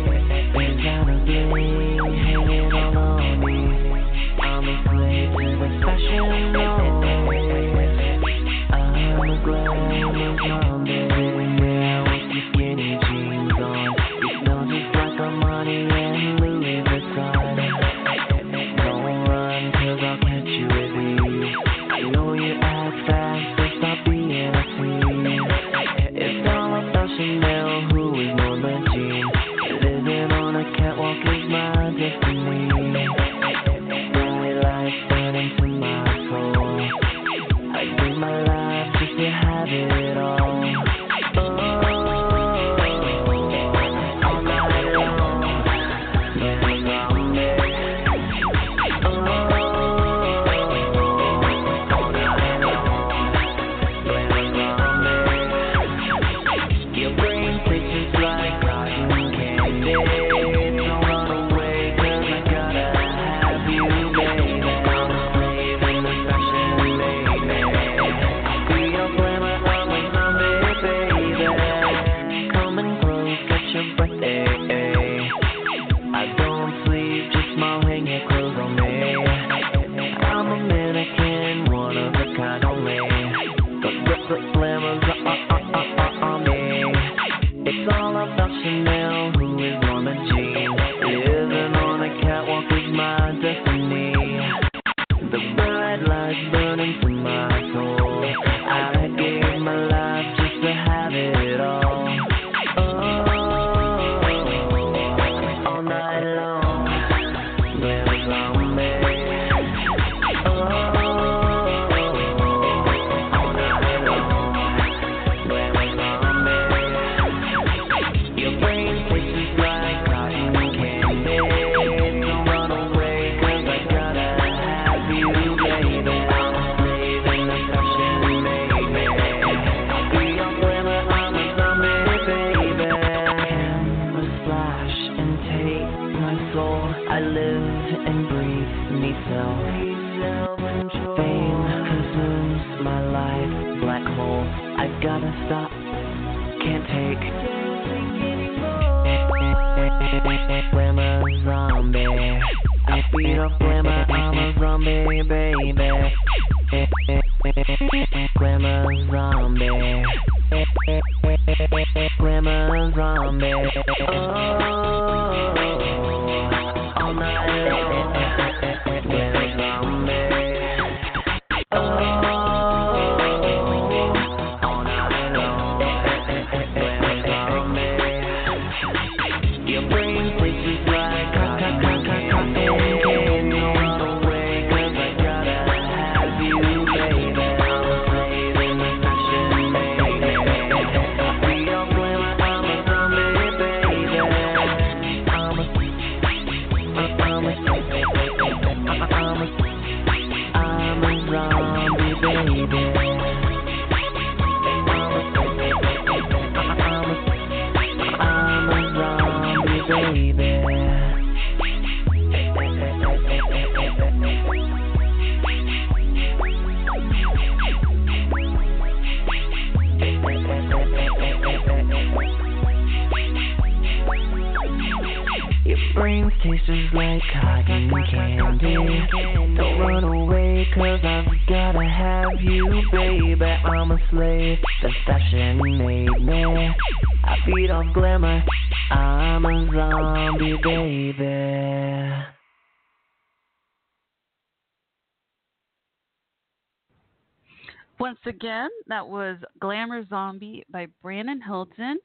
That was Glamour Zombie by Brandon Hilton.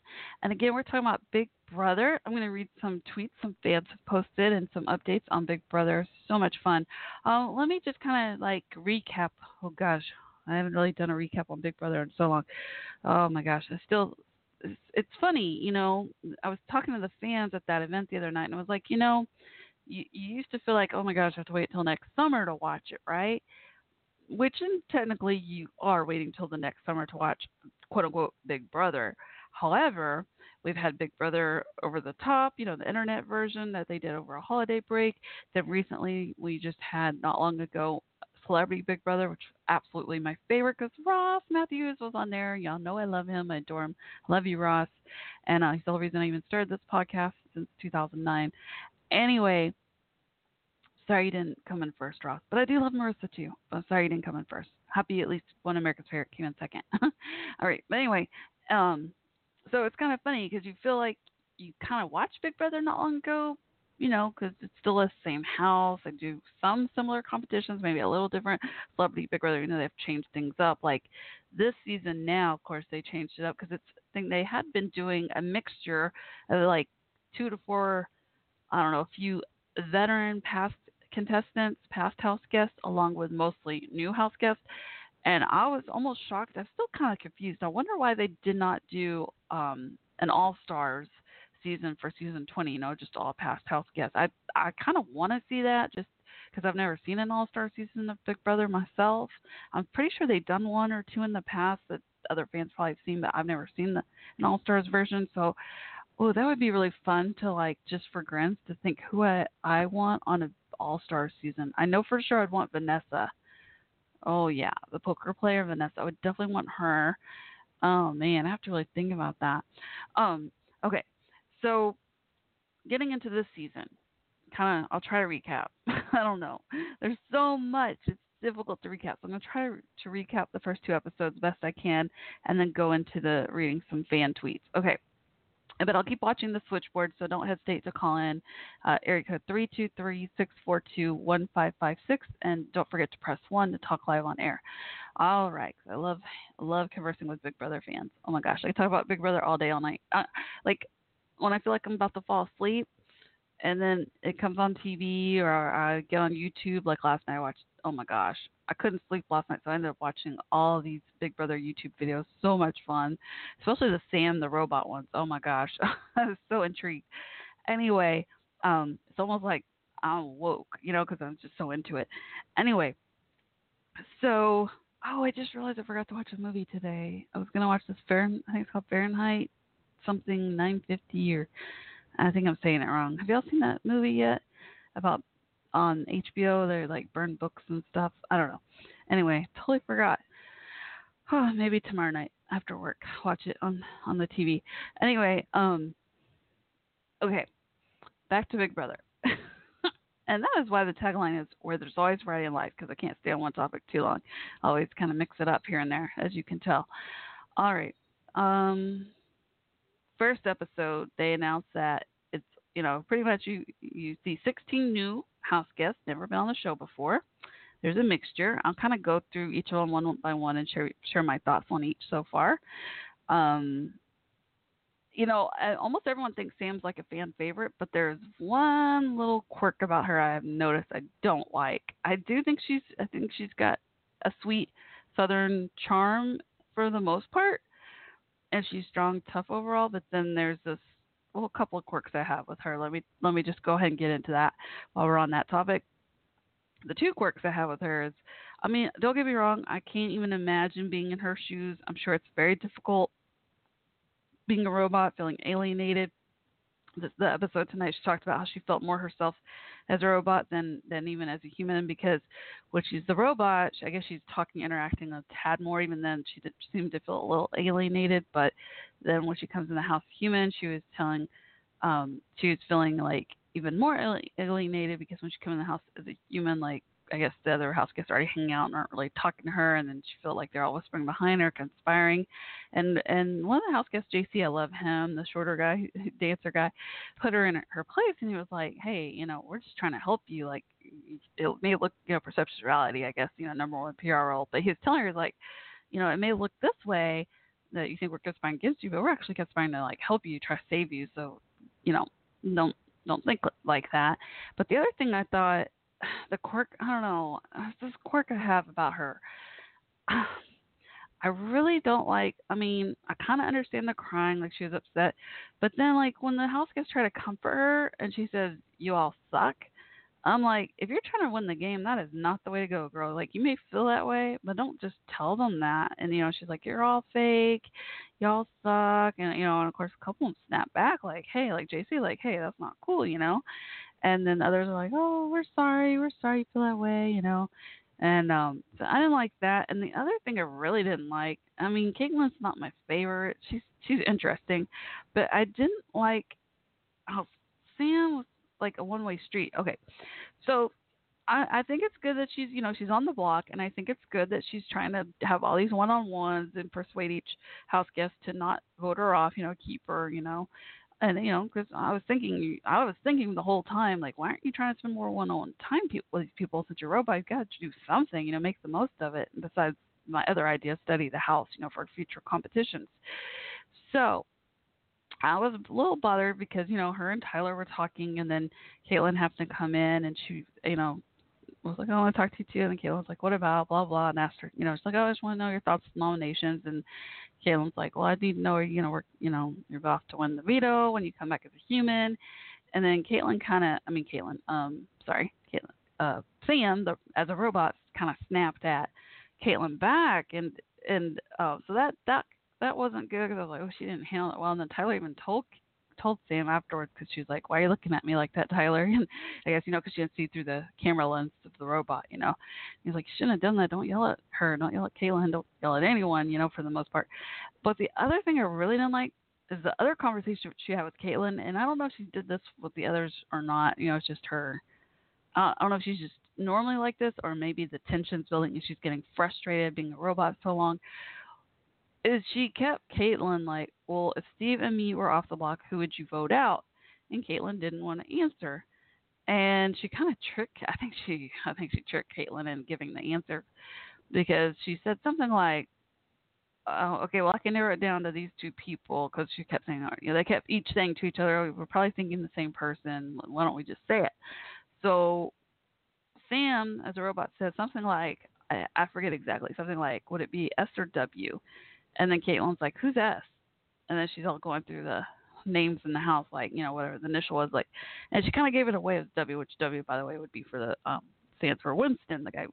And again, we're talking about Big Brother. I'm going to read some tweets some fans have posted and some updates on Big Brother. So much fun. Uh, let me just kind of like recap. Oh gosh, I haven't really done a recap on Big Brother in so long. Oh my gosh, I still. It's, it's funny, you know. I was talking to the fans at that event the other night, and I was like, you know, you, you used to feel like, oh my gosh, I have to wait till next summer to watch it, right? Which and technically you are waiting till the next summer to watch quote unquote Big Brother. However, we've had Big Brother over the top, you know, the internet version that they did over a holiday break. Then recently we just had not long ago Celebrity Big Brother, which absolutely my favorite because Ross Mathews was on there. Y'all know I love him. I adore him. Love you, Ross. And uh, he's the whole reason I even started this podcast since 2009. Anyway, sorry you didn't come in first, Ross. But I do love Marissa too. But sorry you didn't come in first. happy at least one America's Favorite came in second. All right, but anyway, um, so it's kind of funny because you feel like you kind of watched Big Brother not long ago, you know, because it's still the same house. They do some similar competitions, maybe a little different. Celebrity Big Brother, you know, they've changed things up. Like this season now, of course, they changed it up because it's. I think they had been doing a mixture of like two to four, I don't know, a few veteran past contestants, past house guests, along with mostly new house guests. And I was almost shocked. I'm still kind of confused. I wonder why they did not do um, an All Stars season for season 20. You know, just all past house guests. I I kind of want to see that just because I've never seen an All Star season of Big Brother myself. I'm pretty sure they've done one or two in the past that other fans probably have seen, but I've never seen the an All Stars version. So, oh, that would be really fun to like just for grins to think who I I want on a All Star season. I know for sure I'd want Vanessa. Oh yeah, the poker player Vanessa. I would definitely want her. Oh man, I have to really think about that. Um, okay, so getting into this season, kind of, I'll try to recap. I don't know. There's so much. It's difficult to recap. So I'm gonna try to recap the first two episodes best I can, and then go into the reading some fan tweets. Okay. But I'll keep watching the switchboard, so don't hesitate to call in. Uh, area code three two three six four two one five five six, and don't forget to press one to talk live on air. All right, I love love conversing with Big Brother fans. Oh my gosh, I talk about Big Brother all day, all night. Uh, like when I feel like I'm about to fall asleep, and then it comes on TV or I get on YouTube. Like last night, I watched. Oh my gosh, I couldn't sleep last night, so I ended up watching all these Big Brother YouTube videos. So much fun, especially the Sam the robot ones. Oh my gosh, I was so intrigued. Anyway, um, it's almost like I'm woke, you know, because I'm just so into it. Anyway, so oh, I just realized I forgot to watch a movie today. I was gonna watch this Fahrenheit. I think it's called Fahrenheit something 950 or I think I'm saying it wrong. Have y'all seen that movie yet? About on HBO, they're like burn books and stuff. I don't know. Anyway, totally forgot. Oh, maybe tomorrow night after work, watch it on on the TV. Anyway, um, okay, back to Big Brother. and that is why the tagline is "Where there's always variety in life," because I can't stay on one topic too long. I always kind of mix it up here and there, as you can tell. All right. Um, first episode, they announced that it's you know pretty much you you see 16 new house guests, never been on the show before. There's a mixture. I'll kind of go through each them one by one and share share my thoughts on each so far. Um, you know, almost everyone thinks Sam's like a fan favorite, but there's one little quirk about her I've noticed I don't like. I do think she's I think she's got a sweet southern charm for the most part, and she's strong, tough overall. But then there's this well, a couple of quirks I have with her. Let me let me just go ahead and get into that while we're on that topic. The two quirks I have with her is, I mean, don't get me wrong, I can't even imagine being in her shoes. I'm sure it's very difficult being a robot, feeling alienated. The, the episode tonight, she talked about how she felt more herself as a robot than than even as a human because when she's the robot, I guess she's talking, interacting a tad more. Even then, she did, seemed to feel a little alienated. But then when she comes in the house human, she was telling, um, she was feeling like even more alienated because when she came in the house as a human, like I guess the other house guests are already hanging out and aren't really talking to her, and then she felt like they're all whispering behind her, conspiring. And and one of the house guests, JC, I love him, the shorter guy, dancer guy, put her in her place, and he was like, "Hey, you know, we're just trying to help you. Like, it may look, you know, perception reality, I guess, you know, number one PR role, but he was telling her like, you know, it may look this way that you think we're conspiring against you, but we're actually conspiring to like help you, try to save you. So, you know, don't don't think like that. But the other thing I thought the quirk I don't know uh, this quirk I have about her. I really don't like. I mean, I kind of understand the crying, like she was upset, but then like when the house guests try to comfort her and she says, "You all suck," I'm like, if you're trying to win the game, that is not the way to go, girl. Like you may feel that way, but don't just tell them that. And you know, she's like, "You're all fake, y'all suck," and you know, and of course, a couple of them snap back, like, "Hey, like JC, like, hey, that's not cool," you know and then others are like, "Oh, we're sorry, we're sorry you feel that way," you know. And um so I didn't like that. And the other thing I really didn't like, I mean, Kaitlyn's not my favorite. She's she's interesting, but I didn't like how Sam was like a one way street. Okay, so I, I think it's good that she's you know she's on the block, and I think it's good that she's trying to have all these one-on-ones and persuade each house guest to not vote her off. You know, keep her. You know, and you know because I was thinking I was thinking the whole time like why aren't you trying to spend more one-on-one time pe- with these people since you're robot? You've got to do something. You know, make the most of it. And besides my other idea, study the house. You know, for future competitions. So I was a little bothered because you know her and Tyler were talking, and then Kaitlyn happened to come in, and she, you know, was like, oh, "I want to talk to you too." And Kaitlyn's like, "What about?" Blah blah, and asked her, you know, she's like, "Oh, I just want to know your thoughts on nominations." And Kaitlyn's like, "Well, I need to know, you know, we're, you know, you're off to win the veto when you come back as a human." And then Kaitlyn kind of, I mean, Kaitlyn, um, sorry, Kaitlyn, uh, Sam, the as a robot, kind of snapped at Kaitlyn back, and and uh, so that that that wasn't good because I was like, oh, she didn't handle it well. And then Tyler even told told Sam afterwards because she was like, why are you looking at me like that, Tyler? And I guess you know because she didn't see through the camera lens of the robot, you know. He's like, you shouldn't have done that. Don't yell at her. Don't yell at Kaitlyn. Don't yell at anyone, you know, for the most part. But the other thing I really didn't like is the other conversation she had with Kaitlyn, and I don't know if she did this with the others or not. You know, it's just her. I don't know if she's just normally like this, or maybe the tension's building and she's getting frustrated being a robot so long is she kept Kaitlyn like, well, if Steve and me were off the block, who would you vote out? And Kaitlyn didn't want to answer, and she kind of tricked. I think she, I think she tricked Kaitlyn in giving the answer because she said something like, oh, "Okay, well, I can narrow it down to these two people," because she kept saying, you know, they kept each saying to each other, oh, "We're probably thinking the same person. Why don't we just say it?" So Sam, as a robot, said something like, I, I forget exactly, something like, "Would it be S or W?" And then Kaitlyn's like, "Who's S?" And then she's all going through the names in the house, like you know whatever the initial was, like, and she kind of gave it away as W, which W, by the way, would be for the um stands for Winston, the guy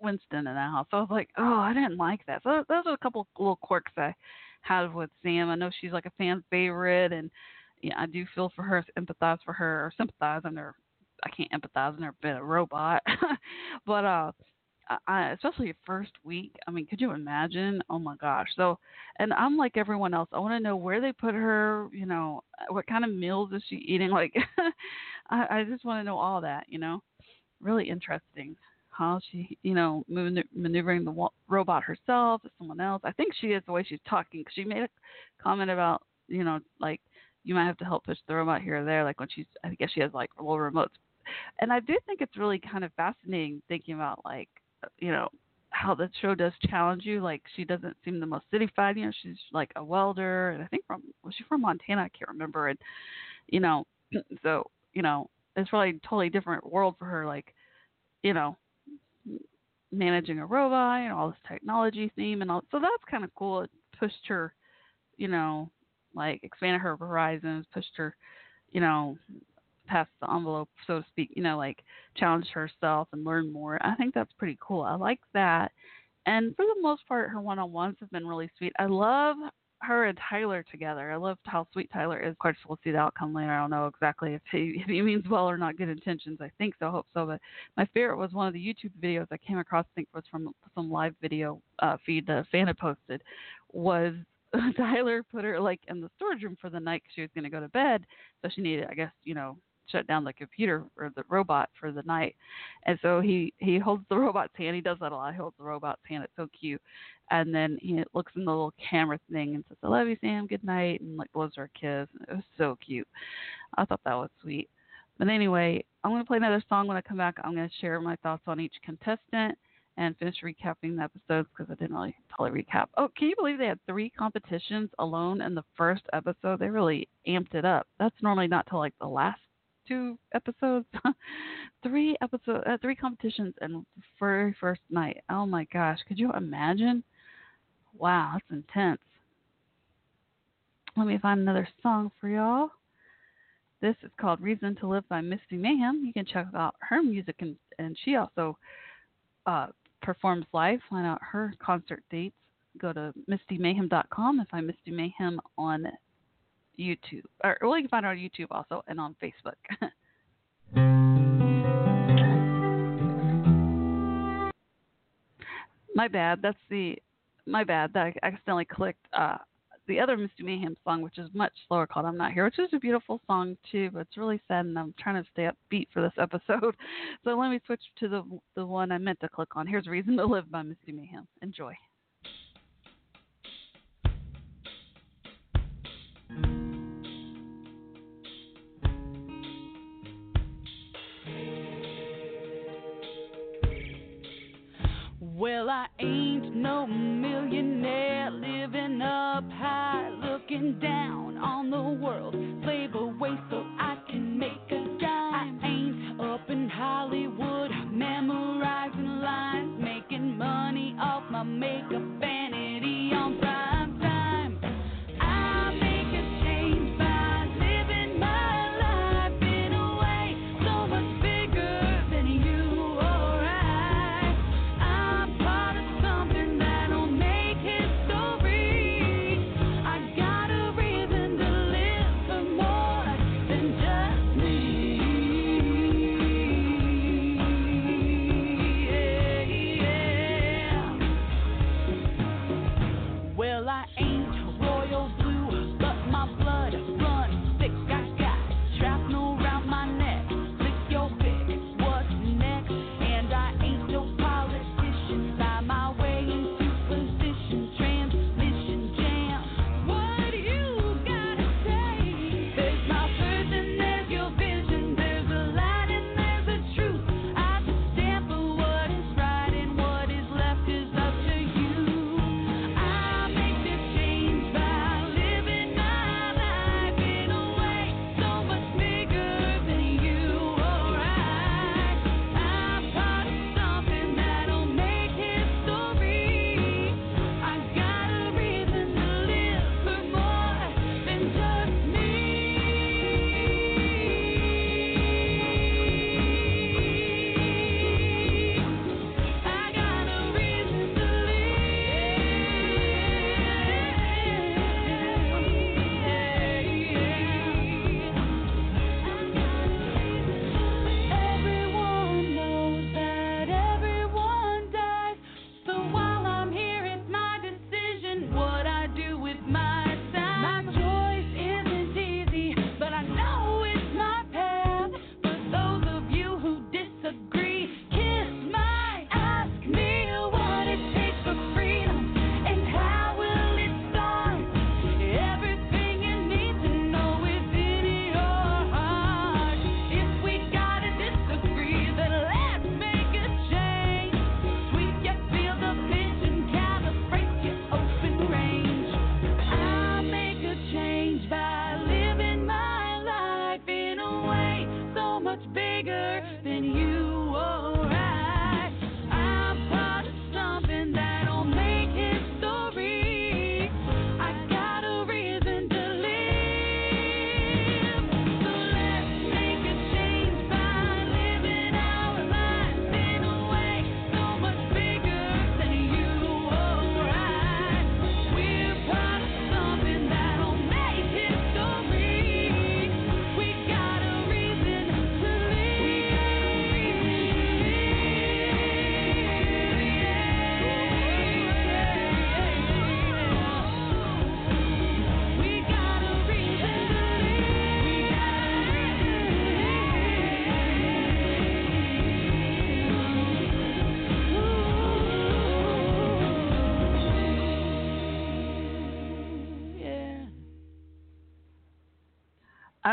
Winston in that house. So I was like, oh, I didn't like that. So those are a couple little quirks I have with Sam. I know she's like a fan favorite, and yeah, I do feel for her, empathize for her, or sympathize. Never, I can't empathize. I've never a robot, but uh, I, especially first week. I mean, could you imagine? Oh my gosh. So, and I'm like everyone else. I want to know where they put her. You know, uh, what kind of meals is she eating? Like, I, I just want to know all that. You know, really interesting how she, you know, maneuvering the robot herself someone else. I think she is the way she's talking. she made a comment about, you know, like you might have to help push the robot here or there. Like when she's, I guess she has like little remotes. And I do think it's really kind of fascinating thinking about like, you know, how the show does challenge you. Like she doesn't seem the most cityfied. You know, she's like a welder, and I think from was she from Montana? I can't remember. And you know, so you know, it's probably a totally different world for her. Like, you know, managing a robot and all this technology theme and all. So that's kind of cool. It pushed her, you know, like expanded her horizons, pushed her, you know, past the envelope, so to speak. You know, like challenge herself and learn more. I think that's pretty cool. I like that. And for the most part, her one-on-ones have been really sweet. I love her and Tyler together. I loved how sweet Tyler is. Of course, we'll see the outcome later. I don't know exactly if he if he means well or not good intentions. I think so. Hope so. But my favorite was one of the YouTube videos I came across. I think was from some live video uh, feed the fan had posted. Was Tyler put her like in the storage room for the night 'cause she was going to go to bed, so she needed, I guess, you know, shut down the computer or the robot for the night. And so he he holds the robot's hand. He does that a lot. He holds the robot's hand. It's so cute. And then he looks in the little camera thing and says, "I love you, Sam. Good night," and like blows her a kiss. It was so cute. I thought that was sweet. But anyway, I'm going to play another song when I come back. I'm going to share my thoughts on each contestant and finish recapping the episodes because I didn't really totally recap. Oh, can you believe they had three competitions alone in the first episode? They really amped it up. That's normally not till like the last two episodes. three episodes, uh, three competitions and very first night. Oh my gosh, could you imagine? Wow, that's intense. Let me find another song for y'all. This is called Reason to Live by Misty Mayhem. You can check out her music, and, and she also uh, performs live. Find out her concert dates. Go to mistymayhem.com and find Misty Mayhem on YouTube. Or, well, you can find it on YouTube also and on Facebook. my bad. That's the my bad. That I accidentally clicked uh, the other Misty Mayhem song, which is much slower, called "I'm Not Here," which is a beautiful song too, but it's really sad, and I'm trying to stay upbeat for this episode. So let me switch to the the one I meant to click on. Here's a "Reason to Live" by Misty Mayhem. Enjoy. Well, I ain't no millionaire living up high, looking down on the world. Slave away so I can make a dime. I ain't up in Hollywood memorizing lines, making money off my makeup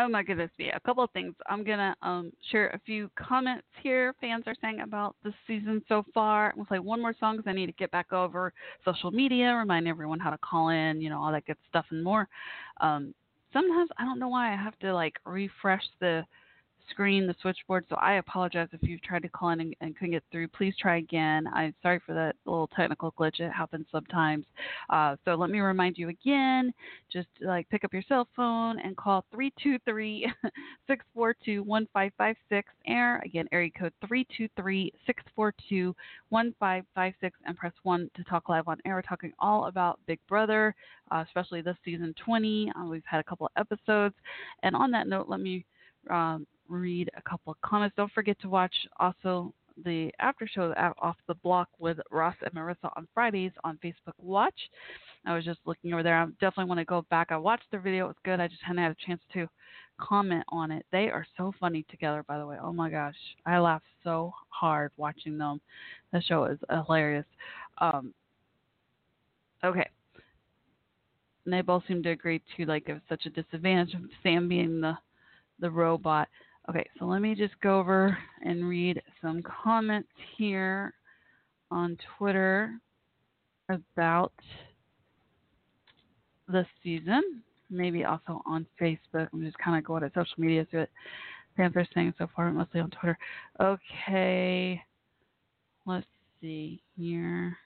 Oh my goodness me. A couple of things. I'm gonna um share a few comments here fans are saying about the season so far. We'll play one more song because I need to get back over social media, remind everyone how to call in, you know, all that good stuff and more. Um sometimes I don't know why I have to like refresh the screen, the switchboard. So I apologize if you've tried to call in and, and couldn't get through. Please try again. I'm sorry for that little technical glitch. It happens sometimes. Uh, so let me remind you again. Just like pick up your cell phone and call 323 642 1556 air. Again, area code 323 642 1556 and press 1 to talk live on air. We're talking all about Big Brother, uh, especially this season 20. Uh, we've had a couple of episodes. And on that note, let me um, read a couple of comments. Don't forget to watch also the after show off the block with Ross and Marissa on Fridays on Facebook Watch. I was just looking over there. I definitely want to go back. I watched their video. It was good. I just hadn't had a chance to comment on it. They are so funny together, by the way. Oh my gosh. I laughed so hard watching them. The show is hilarious. Um, okay. And they both seem to agree too, like it was such a disadvantage of Sam being the the robot. Okay, so let me just go over and read some comments here on Twitter about this season. Maybe also on Facebook. I'm just kind of going to social media through it. Panthers saying so far, mostly on Twitter. Okay, let's see here.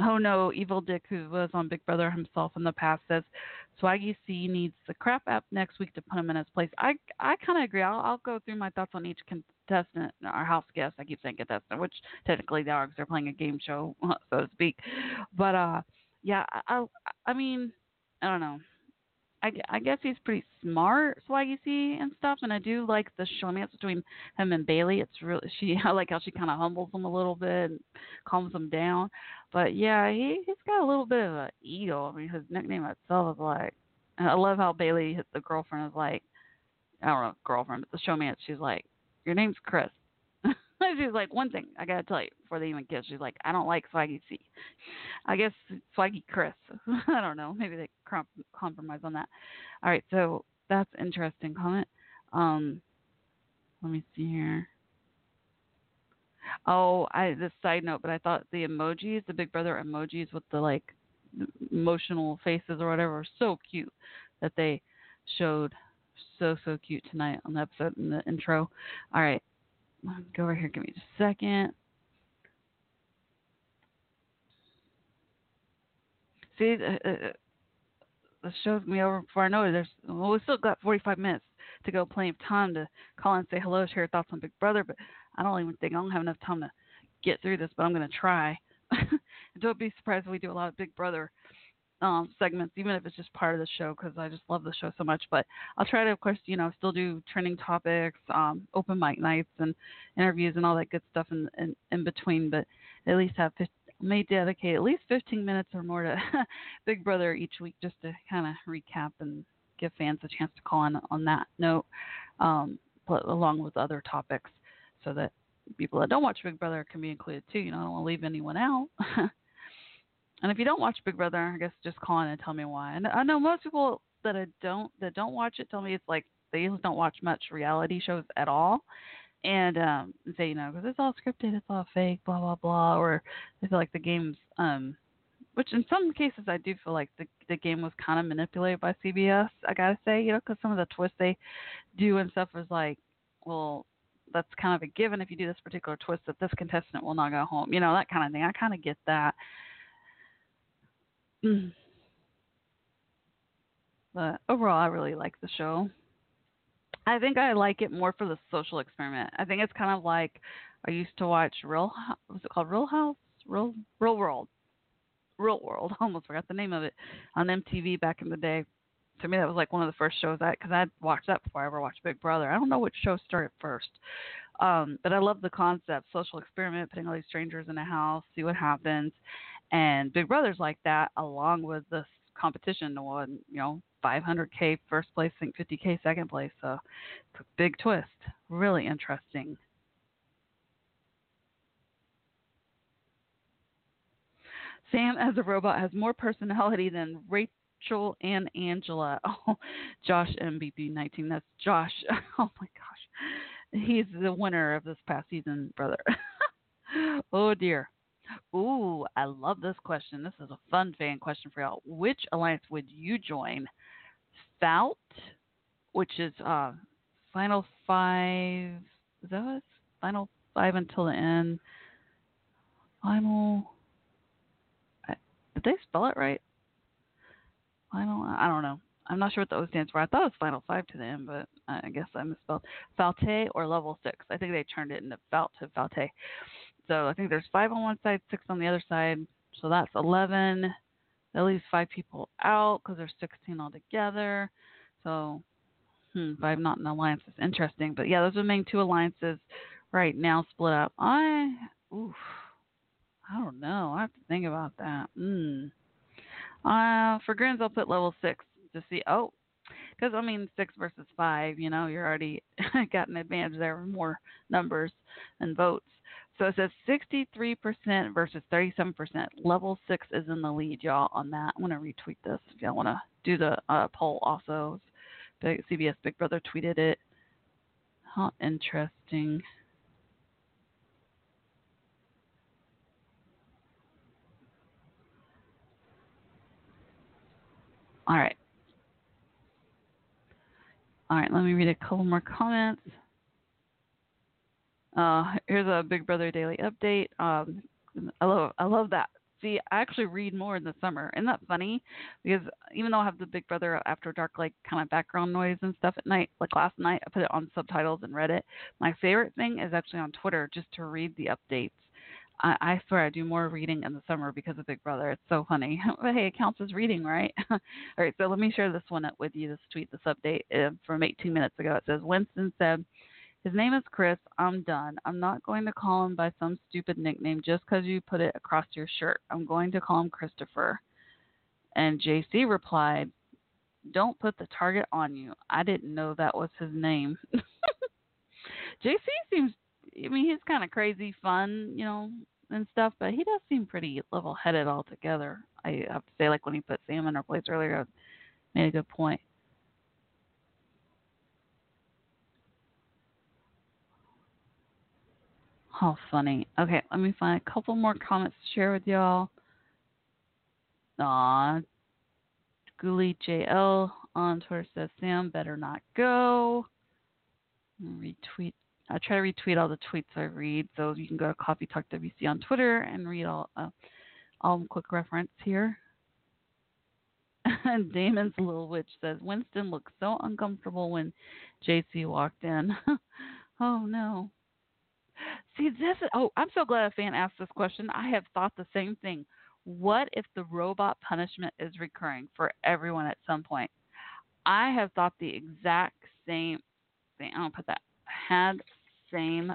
Oh no, Evil Dick, who was on Big Brother himself in the past, says Swaggy C needs the crap app next week to put him in his place. I I kind of agree. I'll, I'll go through my thoughts on each contestant, our house guest. I keep saying contestant, which technically they are because they're playing a game show, so to speak. But uh, yeah, I I, I mean, I don't know. I, I guess he's pretty smart, Swaggy C and stuff, and I do like the showmance between him and Bailey. It's really she. I like how she kind of humbles him a little bit and calms him down. But yeah, he he's got a little bit of a ego. I mean, his nickname itself is like. I love how Bailey, the girlfriend, is like, I don't know, girlfriend, but the showmance. She's like, your name's Chris. She's like, one thing I gotta tell you before they even kiss. She's like, I don't like Swaggy C. I guess Swaggy Chris. I don't know. Maybe they comp- compromise on that. All right, so that's interesting comment. Um, let me see here. Oh, I this side note, but I thought the emojis, the Big Brother emojis with the like emotional faces or whatever, are so cute that they showed so so cute tonight on the episode in the intro. All right, let's go over here. Give me just a second. See, uh, uh, the show's be over before I know it. There's well, we still got 45 minutes to go, plenty of time to call and say hello, share thoughts on Big Brother. But I don't even think I don't have enough time to get through this. But I'm gonna try. don't be surprised if we do a lot of Big Brother um, segments, even if it's just part of the show, because I just love the show so much. But I'll try to, of course, you know, still do trending topics, um, open mic nights, and interviews and all that good stuff in in, in between. But at least have 15, may dedicate at least 15 minutes or more to Big Brother each week, just to kind of recap and give fans a chance to call in on that note, um, along with other topics, so that people that don't watch Big Brother can be included too. You know, I don't want to leave anyone out. And if you don't watch Big Brother, I guess just call in and tell me why. And I know most people that I don't that don't watch it tell me it's like they don't watch much reality shows at all, and um, say you know because it's all scripted, it's all fake, blah blah blah, or they feel like the game's um, which in some cases I do feel like the the game was kind of manipulated by CBS. I gotta say, you know, because some of the twists they do and stuff is like, well, that's kind of a given if you do this particular twist that this contestant will not go home, you know, that kind of thing. I kind of get that. Mm. But overall, I really like the show. I think I like it more for the social experiment. I think it's kind of like I used to watch Real. Was it called Real House? Real Real World. Real World. I almost forgot the name of it on MTV back in the day. To me, that was like one of the first shows I because I'd watched that before I ever watched Big Brother. I don't know which show started first, um, but I love the concept, social experiment, putting all these strangers in a house, see what happens, and Big Brother's like that, along with this competition win, you know, 500k first place, think 50k second place. So it's a big twist, really interesting. Sam as a robot has more personality than Rachel and Angela. Oh, Josh MVP 19. That's Josh. Oh my gosh. He's the winner of this past season, brother. oh dear. Ooh, I love this question. This is a fun fan question for y'all. Which alliance would you join? Fout, which is uh final five is that what final five until the end. Final I- did they spell it right? Final I don't know. I'm not sure what the O stands for. I thought it was final five to the end, but I guess I misspelled. Falte or level six. I think they turned it into Falt to Falte. So I think there's five on one side, six on the other side. So that's 11. That leaves five people out because there's 16 altogether. So hmm, five not in alliance interesting. But yeah, those are the main two alliances right now split up. I, oof, I don't know. I have to think about that. Mm. Uh, for grins, I'll put level six to see. Oh, because I mean six versus five. You know, you're already got an advantage there, with more numbers and votes. So it says 63% versus 37%. Level six is in the lead, y'all. On that, I'm gonna retweet this if y'all want to do the uh, poll. Also, CBS Big Brother tweeted it. How interesting. All right. All right, let me read a couple more comments. Uh, here's a Big Brother daily update. Um, I love I love that. See, I actually read more in the summer. Isn't that funny? Because even though I have the Big Brother After Dark like kind of background noise and stuff at night, like last night I put it on subtitles and read it. My favorite thing is actually on Twitter just to read the updates. I, I swear I do more reading in the summer because of Big Brother. It's so funny. but hey, it counts as reading, right? All right, so let me share this one up with you. This tweet, this update uh, from 18 minutes ago. It says Winston said, "His name is Chris. I'm done. I'm not going to call him by some stupid nickname just because you put it across your shirt. I'm going to call him Christopher." And JC replied, "Don't put the target on you. I didn't know that was his name." JC seems I mean, he's kind of crazy, fun, you know, and stuff, but he does seem pretty level-headed altogether. I have to say, like when he put Sam in her place earlier, made a good point. How funny. Okay, let me find a couple more comments to share with y'all. Aw, Ghoulie JL on Twitter says Sam better not go. Retweet I try to retweet all the tweets I read, so you can go to Coffee Talk WC on Twitter and read all uh, quick reference here. Damon's little witch says Winston looked so uncomfortable when JC walked in. oh no. See this is, oh I'm so glad a fan asked this question. I have thought the same thing. What if the robot punishment is recurring for everyone at some point? I have thought the exact same thing. I don't put that had same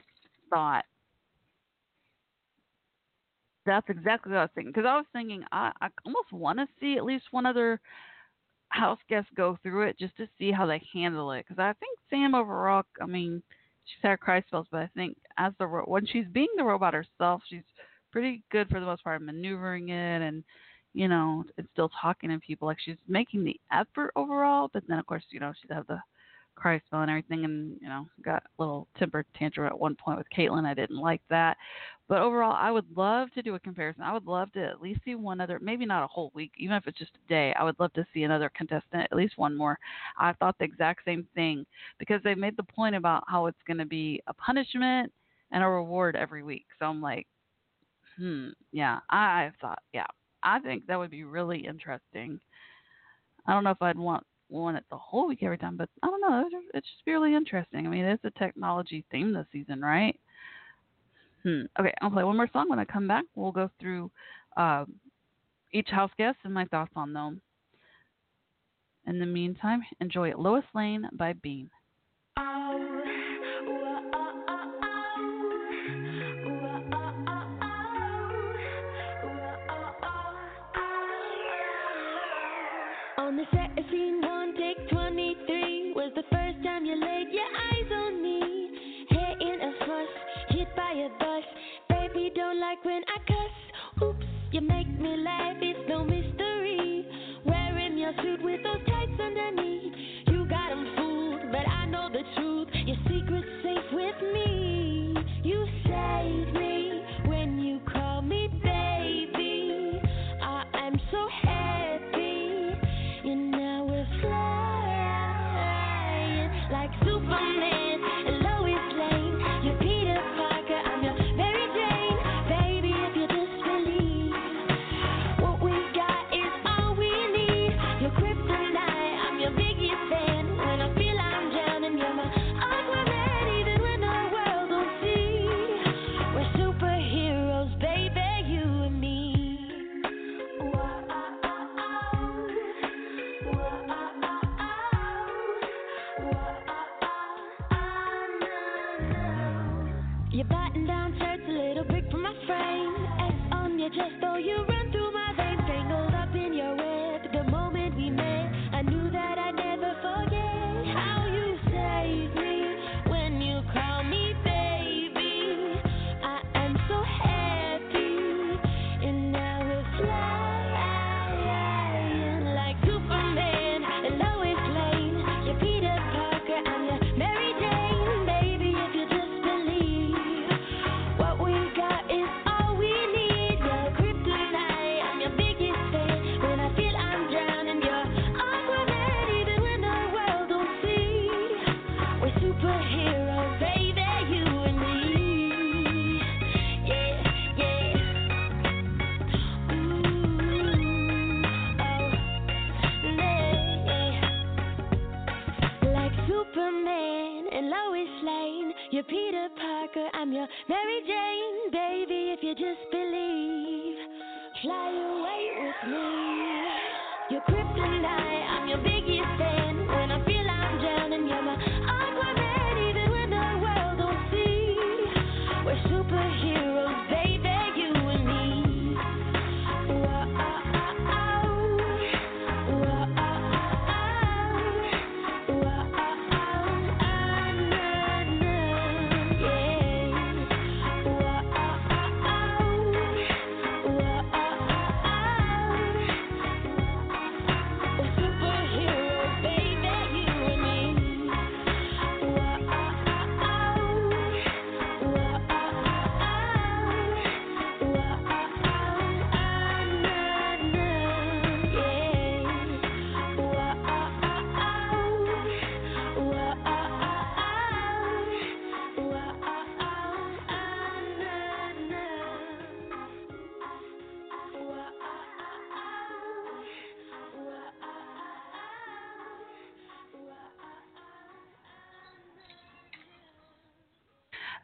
thought. That's exactly what I was thinking. Because I was thinking, I, I almost want to see at least one other house guest go through it just to see how they handle it. Because I think Sam overall, I mean, cry spells, but I think as the ro- when she's being the robot herself, she's pretty good for the most part, maneuvering it and you know, and still talking to people. Like she's making the effort overall, but then of course, you know, she'd have the spell and everything and you know got a little temper tantrum at one point with Kaitlyn. I didn't like that, but overall, I would love to do a comparison. I would love to at least see one other, maybe not a whole week, even if it's just a day. I would love to see another contestant, at least one more. I thought the exact same thing because they made the point about how it's going to be a punishment and a reward every week. So I'm like, hmm, yeah, I thought, yeah, I think that would be really interesting. I don't know if I'd want one it the whole week every time, but I don't know. It's, just really interesting. I mean, it's a technology theme this season, right? Hmm. Okay, I'll play one more song. When I come back, we'll go through uh, each house guest and my thoughts on them. In the meantime, enjoy Lois Lane by Bean. On the you make me laugh, it's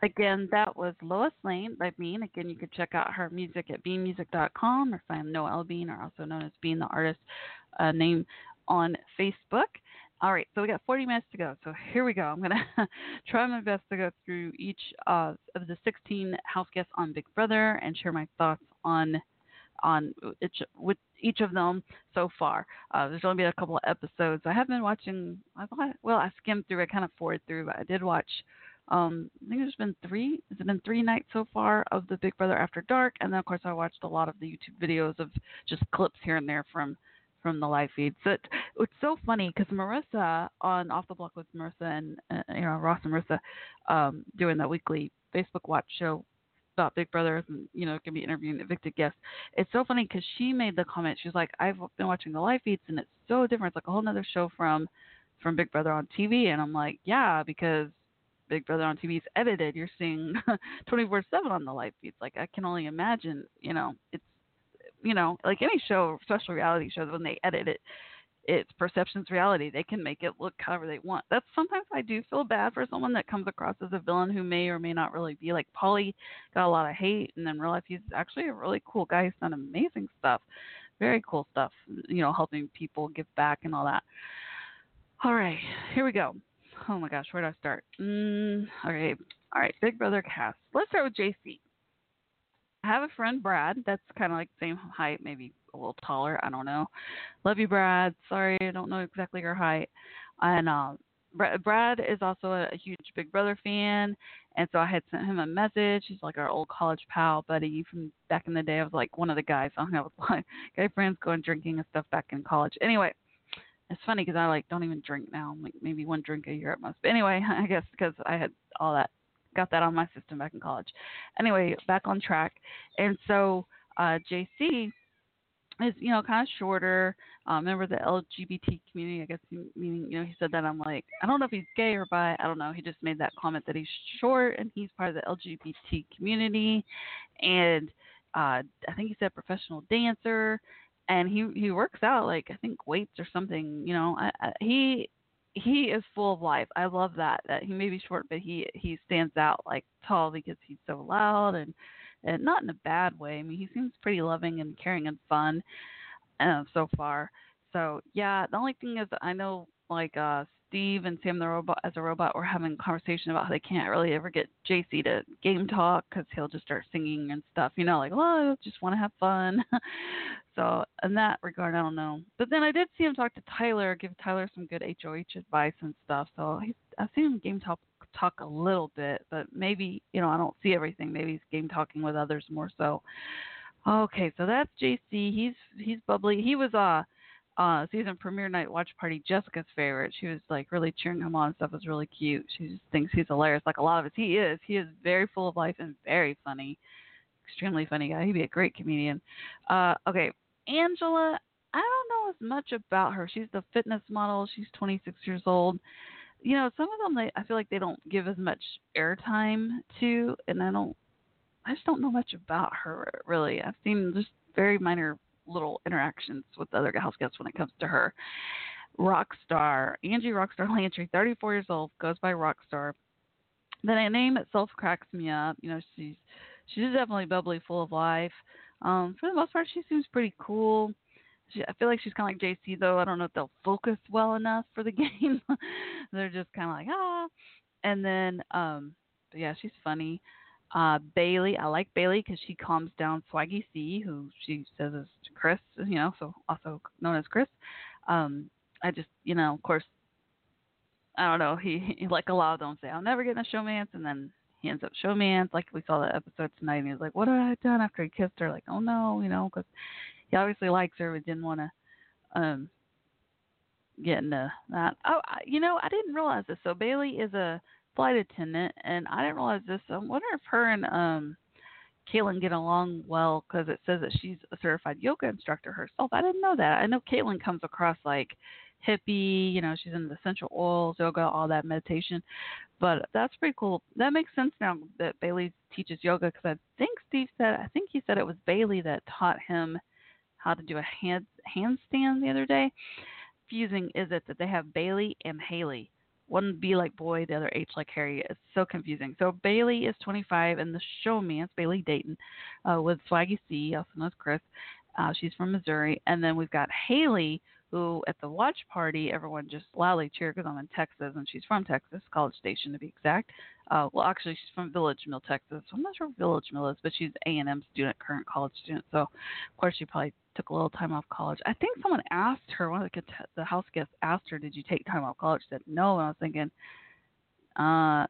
Again, that was Lois Lane by Bean. Again, you can check out her music at beanmusic.com or find Noel Bean, or also known as Bean the Artist, uh, name on Facebook. All right, so we got 40 minutes to go. So here we go. I'm going to try my best to go through each uh, of the 16 house guests on Big Brother and share my thoughts on on each, with each of them so far. Uh, there's only been a couple of episodes. I have been watching. I well, I skimmed through. I kind of forward through, but I did watch. Um, I think there's been three. It's been three nights so far of the Big Brother After Dark? And then of course I watched a lot of the YouTube videos of just clips here and there from from the live feed. So it, it's so funny because Marissa on Off the Block with Marissa and uh, you know Ross and Marissa um, doing that weekly Facebook Watch show about Big Brother and you know can be interviewing evicted guests. It's so funny because she made the comment. She's like, I've been watching the live feeds and it's so different. It's like a whole other show from from Big Brother on TV. And I'm like, yeah, because Big Brother on TV is edited. You're seeing 24 seven on the live feeds. Like I can only imagine. You know, it's you know like any show, special reality shows when they edit it. It's perception's reality. They can make it look however they want. That's sometimes I do feel bad for someone that comes across as a villain who may or may not really be. Like Paulie got a lot of hate, and then real life he's actually a really cool guy. He's done amazing stuff, very cool stuff. You know, helping people give back and all that. All right, here we go. Oh my gosh, where do I start? Mm, okay, all right, Big Brother cast. Let's start with JC. I have a friend Brad that's kind of like same height, maybe a little taller. I don't know. Love you, Brad. Sorry, I don't know exactly your height. And uh, Bra- Brad is also a, huge Big Brother fan, and so I had sent him a message. He's like our old college pal buddy from back in the day. I was like one of the guys I hung out with guy friends going drinking and stuff back in college. Anyway, it's funny because I like don't even drink now. I'm Like maybe one drink a year at most. But anyway, I guess because I had all that, got that on my system back in college. Anyway, back on track. And so uh, JC is you know kind of shorter. Uh, member of the LGBT community, I guess. Meaning, you know, he said that. I'm like, I don't know if he's gay or bi. I don't know. He just made that comment that he's short and he's part of the LGBT community, and uh, I think he said professional dancer and he he works out like I think weights or something. You know, I, I, he he is full of life. I love that that he may be short, but he he stands out like tall because he's so loud and and not in a bad way. I mean, he seems pretty loving and caring and fun uh, so far. So yeah, the only thing is I know like uh Steve and Sam the robot as a robot were having a conversation about how they can't really ever get JC to game talk because he'll just start singing and stuff. You know, like oh, I just want to have fun. so in that regard, I don't know. But then I did see him talk to Tyler, give Tyler some good HOH advice and stuff. So he's, I've seen him game talk talk a little bit, but maybe you know I don't see everything. Maybe he's game talking with others more so. Okay, so that's JC. He's he's bubbly. He was uh uh season premiere night watch party Jessica's favorite. She was like really cheering him on and stuff. It was really cute. She just thinks he's hilarious. Like a lot of us, he is. He is very full of life and very funny. Extremely funny guy. He'd be a great comedian. Uh okay, Angela. I don't know as much about her. She's the fitness model. She's 26 years old. You know, some of them they, I feel like they don't give as much airtime to, and I don't I just don't know much about her really. I've seen just very minor little interactions with other house guests when it comes to her. Rockstar Angie Rockstar Lantry, 34 years old, goes by Rockstar. the name itself cracks me up. You know, she's she's definitely bubbly, full of life. Um, for the most part, she seems pretty cool. She, I feel like she's kind of like JC though. I don't know if they'll focus well enough for the game. They're just kind of like ah, and then um, yeah, she's funny. Uh, Bailey, I like Bailey because she calms down Swaggy C, who she says is Chris, you know, so also known as Chris. Um, I just, you know, of course, I don't know. He, he like a lot of them say, "I'll never get in a showmance," and then he ends up showmance. Like we saw that episode tonight, and he was like, "What have I done?" After he kissed her, like, "Oh no," you know, because he obviously likes her, but didn't want to um get into that. Oh, I, you know, I didn't realize this. So Bailey is a flight attendant, and I didn't realize this. I wonder if her and um Kaitlyn get along well because it says that she's a certified yoga instructor herself. I didn't know that. I know Kaitlyn comes across like hippie, you know, she's into essential oils, yoga, all that meditation. But that's pretty cool. That makes sense now that Bailey teaches yoga because I think Steve said, I think he said it was Bailey that taught him how to do a hand handstand the other day. Fusing is it that they have Bailey and Haley. One B like boy, the other H like Harry. It's so confusing. So Bailey is 25, and the showman's Bailey Dayton uh, with Swaggy C, also known as Chris. Uh, she's from Missouri, and then we've got Haley, who at the watch party everyone just loudly cheered because I'm in Texas and she's from Texas, College Station to be exact. Uh, well, actually, she's from Village Mill, Texas. So I'm not sure Village Mill is, but she's A and M student, current college student. So of course she probably took a little time off college. I think someone asked her, one of the the house guests asked her, "Did you take time off college?" She said no, and I was thinking, uh,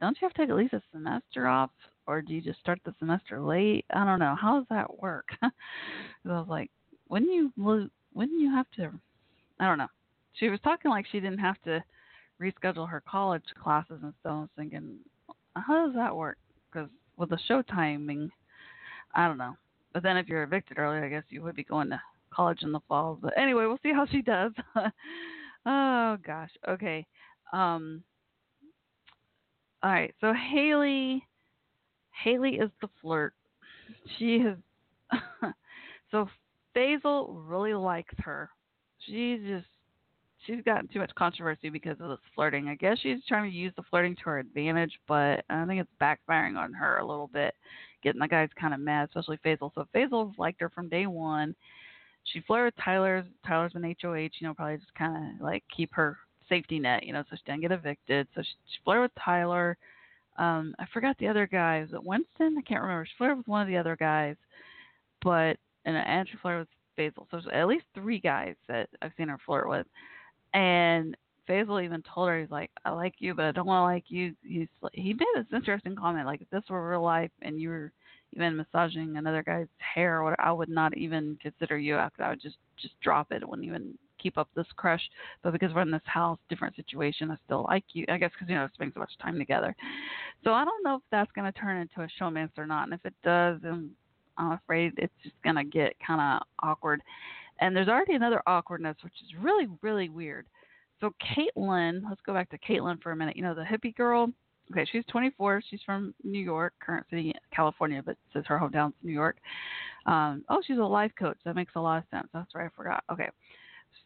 don't you have to take at least a semester off, or do you just start the semester late? I don't know. How does that work? I was like, wouldn't you wouldn't you have to? I don't know. She was talking like she didn't have to reschedule her college classes and stuff. I was thinking, how does that work? Because with the show timing, I don't know. But then if you're evicted early, I guess you would be going to college in the fall. But anyway, we'll see how she does. oh gosh. Okay. Um. All right. So Haley, Haley is the flirt. She has. so Faisal really likes her. She's just she's gotten too much controversy because of this flirting. I guess she's trying to use the flirting to her advantage, but I think it's backfiring on her a little bit, getting the guys kind of mad, especially Faisal. So Faisal's liked her from day one. She flirted with Tyler. Tyler's been HOH, you know, probably just kind of like keep her safety net, you know, so she didn't get evicted. So she, she flirted with Tyler. Um, I forgot the other guy. Was it Winston? I can't remember. She flirted with one of the other guys, but and and she flirted with Faisal. So there's at least three guys that I've seen her flirt with. And Faisal even told her, he's like, I like you, but I don't want to like you. He's he made this interesting comment, like if this were real life and you were even massaging another guy's hair, I would not even consider you. Would- I would just just drop it. I wouldn't even keep up this crush. But because we're in this house, different situation, I still like you. I guess because you know spending so much time together. So I don't know if that's going to turn into a showmance or not. And if it does, then I'm afraid it's just going to get kind of awkward. And there's already another awkwardness, which is really, really weird. So Kaitlyn, let's go back to Kaitlyn for a minute. You know, the hippie girl. Okay, she's 24. She's from New York, current city, California, but says her hometown's New York. Um, oh, she's a life coach. That makes a lot of sense. That's right, I forgot. Okay,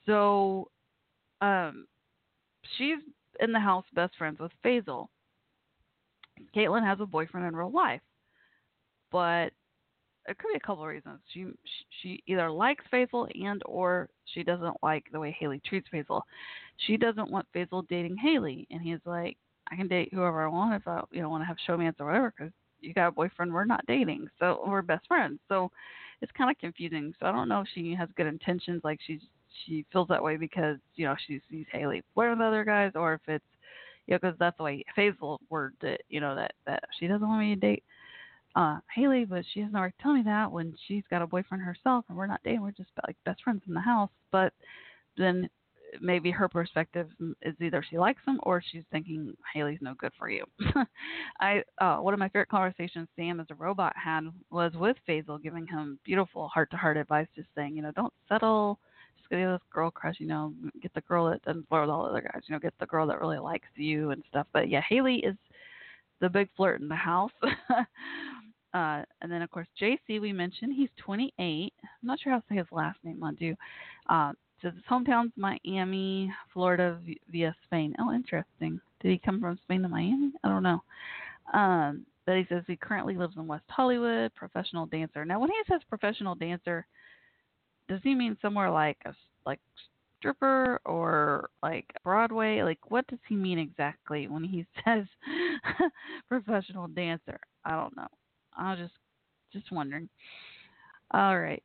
so um, she's in the house, best friends with Faisal. Kaitlyn has a boyfriend in real life, but it could be a couple of reasons. She she either likes Faisal and or she doesn't like the way Haley treats Faisal. She doesn't want Faisal dating Haley, and he's like, I can date whoever I want if I you know want to have showmance or whatever because you got a boyfriend. We're not dating, so we're best friends. So it's kind of confusing. So I don't know if she has good intentions, like she's she feels that way because you know she sees Haley flirting with other guys, or if it's you know because that's the way Faisal worded it. You know that that she doesn't want me to date uh Haley, but she doesn't already tell me that when she's got a boyfriend herself and we're not dating, we're just like best friends in the house. But then maybe her perspective is either she likes him or she's thinking Haley's no good for you. I uh one of my favorite conversations Sam as a robot had was with Faisal giving him beautiful heart to heart advice, just saying, you know, don't settle just get this girl crush, you know, get the girl that doesn't flirt with all the other guys, you know, get the girl that really likes you and stuff. But yeah, Haley is the big flirt in the house. uh, and then of course JC we mentioned he's 28. I'm not sure how to say his last name, Mounduix. Uh, says his hometown's Miami, Florida via Spain. Oh, interesting. Did he come from Spain to Miami? I don't know. Um, but he says he currently lives in West Hollywood, professional dancer. Now, when he says professional dancer, does he mean somewhere like a like stripper or like Broadway? Like, what does he mean exactly when he says professional dancer? I don't know. I was just just wondering. All right.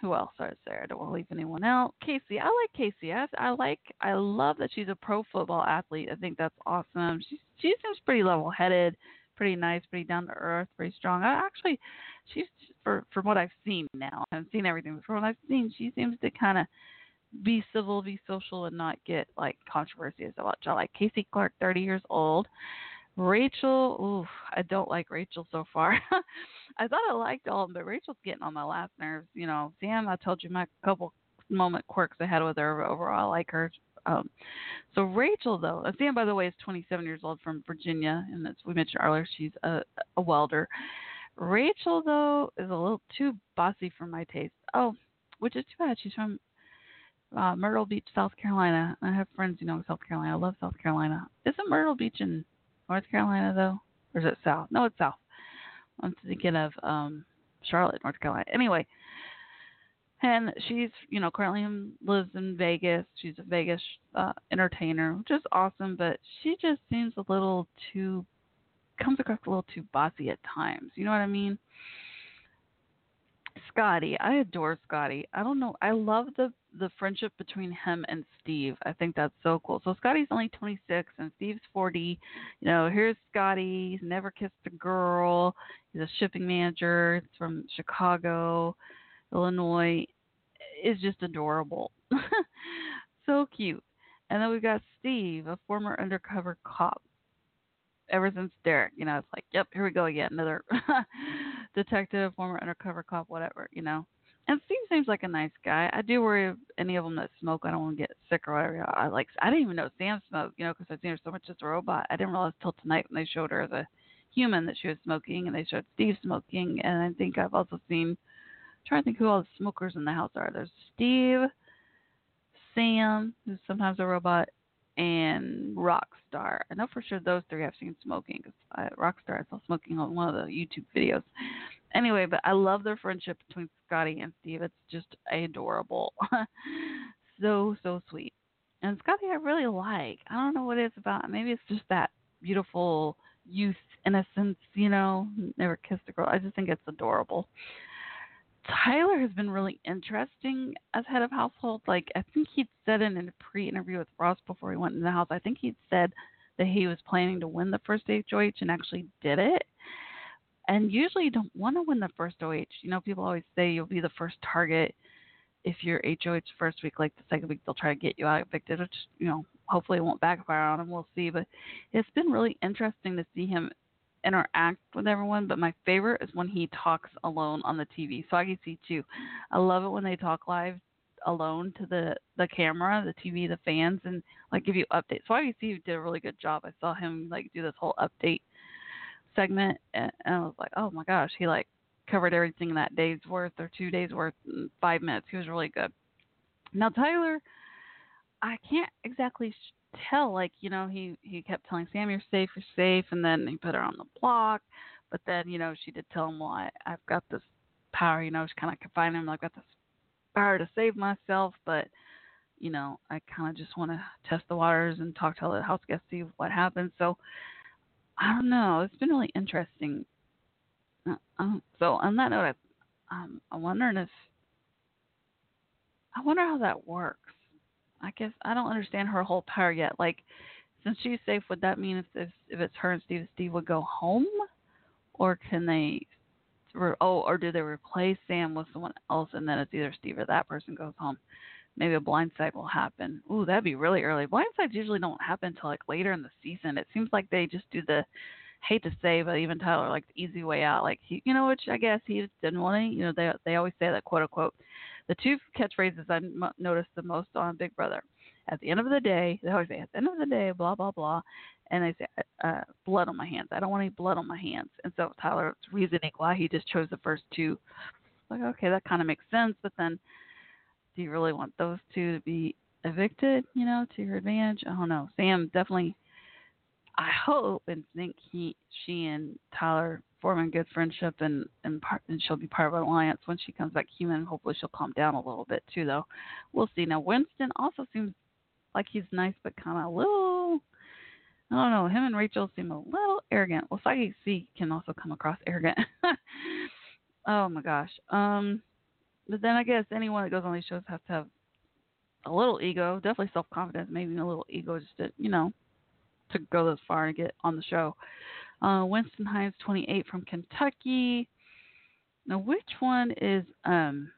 Who else is there? I don't leave anyone out. Kaycee, I like Kaycee. I, I like, I love that she's a pro football athlete. I think that's awesome. She she seems pretty level headed, pretty nice, pretty down to earth, pretty strong. I actually, she's for from what I've seen now. I haven't seen everything, from what I've seen, she seems to kind of be civil, be social, and not get like controversy controversies about I like Kaycee Clark, 30 years old. Rachel, ooh, I don't like Rachel so far. I thought I liked all them, but Rachel's getting on my last nerves. You know, Sam, I told you my couple moment quirks I had with her. Overall, I like her. Um, so Rachel, though, Sam, by the way, is 27 years old from Virginia, and as we mentioned earlier, she's a, a welder. Rachel, though, is a little too bossy for my taste. Oh, which is too bad. She's from uh, Myrtle Beach, South Carolina. I have friends who know in South Carolina. I love South Carolina. Isn't Myrtle Beach in North Carolina though, or is it South? No, it's South. I'm thinking of um Charlotte, North Carolina. Anyway, and she's you know currently lives in Vegas. She's a Vegas uh, entertainer, which is awesome. But she just seems a little too comes across a little too bossy at times. You know what I mean? Scotty, I adore Scotty. I don't know. I love the the friendship between him and Steve. I think that's so cool. So Scotty's only 26 and Steve's 40. You know, here's Scotty. He's never kissed a girl. He's a shipping manager. It's from Chicago, Illinois. Is just adorable. so cute. And then we've got Steve, a former undercover cop. Ever since Derrick, you know, it's like, yep, here we go again, another detective, former undercover cop, whatever, you know. And Steve seems like a nice guy. I do worry of any of them that smoke. I don't want to get sick or whatever. I like. I didn't even know Sam smoked, you know, because I've seen her so much as a robot. I didn't realize till tonight when they showed her as a human that she was smoking, and they showed Steve smoking. And I think I've also seen. I'm trying to think who all the smokers in the house are. There's Steve, Sam, who's sometimes a robot, and Rockstar. I know for sure those three I've seen smoking because uh, Rockstar I saw smoking on one of the YouTube videos. Anyway, but I love their friendship between Scottie and Steve. It's just adorable, so so sweet. And Scottie, I really like. I don't know what it is about. Maybe it's just that beautiful youth innocence. You know, never kissed a girl. I just think it's adorable. Tyler has been really interesting as head of household. Like I think he'd said in a pre-interview with Ross before he went in the house. I think he'd said that he was planning to win the first HOH and actually did it. And usually you don't want to win the first OH. You know, people always say you'll be the first target if you're HOH first week. Like the second week they'll try to get you out evicted, which you know hopefully it won't backfire on him. We'll see. But it's been really interesting to see him interact with everyone, but my favorite is when he talks alone on the TV. Swaggy C too. I love it when they talk live alone to the the camera, the TV, the fans, and like give you updates. Swaggy C did a really good job. I saw him like do this whole update segment, and, and I was like, oh my gosh, he like covered everything in that day's worth or two days worth in five minutes. He was really good. Now Tyler, I can't exactly tell. Like you know, he he kept telling Sam, "You're safe, you're safe," and then he put her on the block. But then you know, she did tell him, "Well, I've got this power." You know, she kind of confined him. I've got this power to save myself, but you know, I kind of just want to test the waters and talk to the house guests, see what happens. So I don't know. It's been really interesting. Uh, um, so on that note, I, um, I'm wondering if I wonder how that works. I guess I don't understand her whole power yet. Like, since she's safe, would that mean if if, if it's her and Steve, Steve would go home, or can they? Oh, or do they replace Sam with someone else, and then it's either Steve or that person goes home? Maybe a blindside will happen. Ooh, that'd be really early. Blindsides usually don't happen until like later in the season. It seems like they just do the hate to say, but even Tyler like the easy way out. Like he, you know, which I guess he didn't want to. You know, they they always say that quote unquote. The two catchphrases I m- noticed the most on Big Brother. At the end of the day, they always say, at the end of the day, blah blah blah, and they say, uh, blood on my hands. I don't want any blood on my hands. And so Tyler's reasoning why he just chose the first two. Like okay, that kind of makes sense, but then do you really want those two to be evicted? You know, to your advantage? I don't know. Sam definitely. I hope and think he, she, and Tyler form a good friendship, and and part, and she'll be part of our alliance when she comes back human. Hopefully, she'll calm down a little bit too, though. We'll see. Now, Winston also seems like he's nice, but kind of a little. I don't know. Him and Rachel seem a little arrogant. Well, Swaggy C can also come across arrogant. oh my gosh. Um, but then I guess anyone that goes on these shows has to have a little ego, definitely self confidence, maybe a little ego just to you know to go this far and get on the show. Uh, Winston Hines, 28 from Kentucky. Now, which one is um?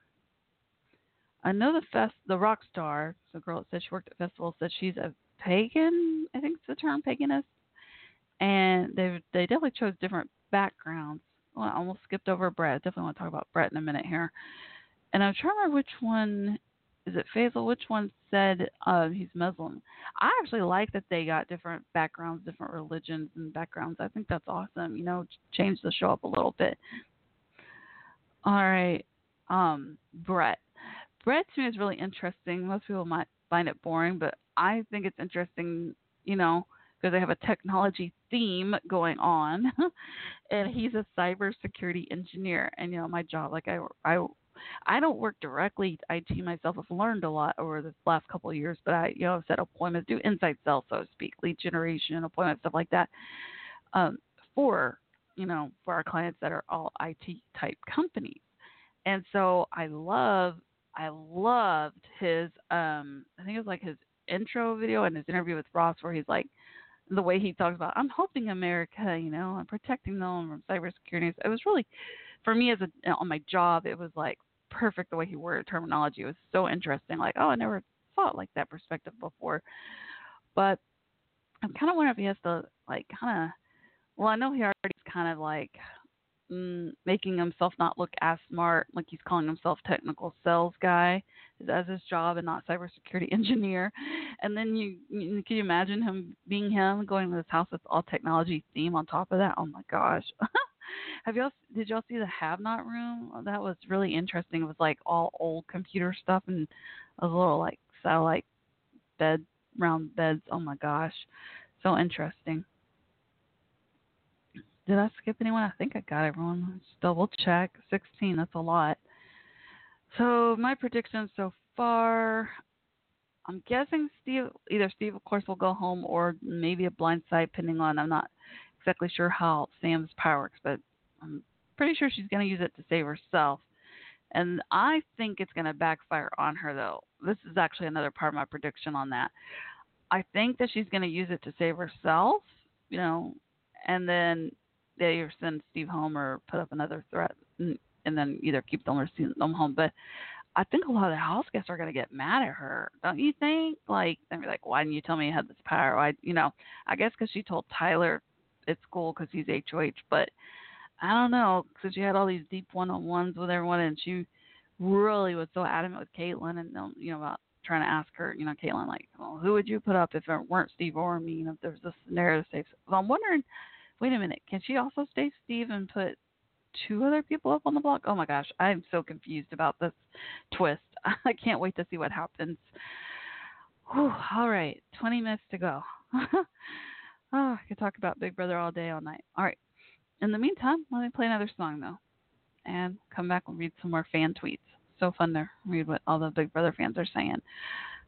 I know the fest, the rock star, the girl that said she worked at festivals, said she's a pagan. I think it's the term paganist, and they they definitely chose different backgrounds. Well, I almost skipped over Brett. I definitely want to talk about Brett in a minute here. And I'm trying to remember which one is it Faisal? Which one said uh, he's Muslim? I actually like that they got different backgrounds, different religions and backgrounds. I think that's awesome. You know, change the show up a little bit. All right, um, Brett. Brett to me is really interesting. Most people might find it boring, but I think it's interesting. You know, because they have a technology theme going on, and he's a cybersecurity engineer. And you know, my job, like I, I I don't work directly IT myself. I've learned a lot over the last couple of years, but I, you know, I've set appointments, do inside sales, so to speak, lead generation, appointments, stuff like that, um, for you know, for our clients that are all IT type companies. And so I love, I loved his, um, I think it was like his intro video and his interview with Ross, where he's like, the way he talks about, I'm helping America, you know, I'm protecting them from cybersecurity. It was really, for me as a on my job, it was like perfect the way he worded terminology. It was so interesting. Like, oh, I never thought like that perspective before. But I'm kind of wondering if he has to like kind of. Well, I know he already is kind of like mm, making himself not look as smart, like he's calling himself technical sales guy as his job and not cybersecurity engineer. And then you, you can you imagine him being him going to this house with all technology theme on top of that? Oh my gosh. Have y'all did y'all see the have not room? Oh, That was really interesting. It was like all old computer stuff and a little like satellite bed round beds. Oh my gosh. So interesting. Did I skip anyone? I think I got everyone. Let's double check. 16, that's a lot. So, my predictions so far I'm guessing Steve, either Steve, of course, will go home or maybe a blind side, depending on. I'm not exactly sure how Sam's power works, but I'm pretty sure she's going to use it to save herself. And I think it's going to backfire on her, though. This is actually another part of my prediction on that. I think that she's going to use it to save herself, you know, and then they either send Steve home or put up another threat, and and then either keep them or send them home. But I think a lot of the house guests are going to get mad at her, don't you think? Like, they'll be like, "Why didn't you tell me you had this power?" Why, you know, I guess because she told Tyler it's cool because he's HOH, but I don't know because she had all these deep one-on-ones with everyone, and she really was so adamant with Kaitlyn, and um, you know about trying to ask her, you know, Kaitlyn, like, well, who would you put up if it weren't Steve or me? You know, if there's a scenario to save. So I'm wondering, wait a minute, can she also save Steve and put two other people up on the block? Oh my gosh, I'm so confused about this twist. I can't wait to see what happens. Whew, all right, 20 minutes to go. oh, I could talk about Big Brother all day, all night. All right. In the meantime, let me play another song though, and come back and read some more fan tweets. So fun to read what all the Big Brother fans are saying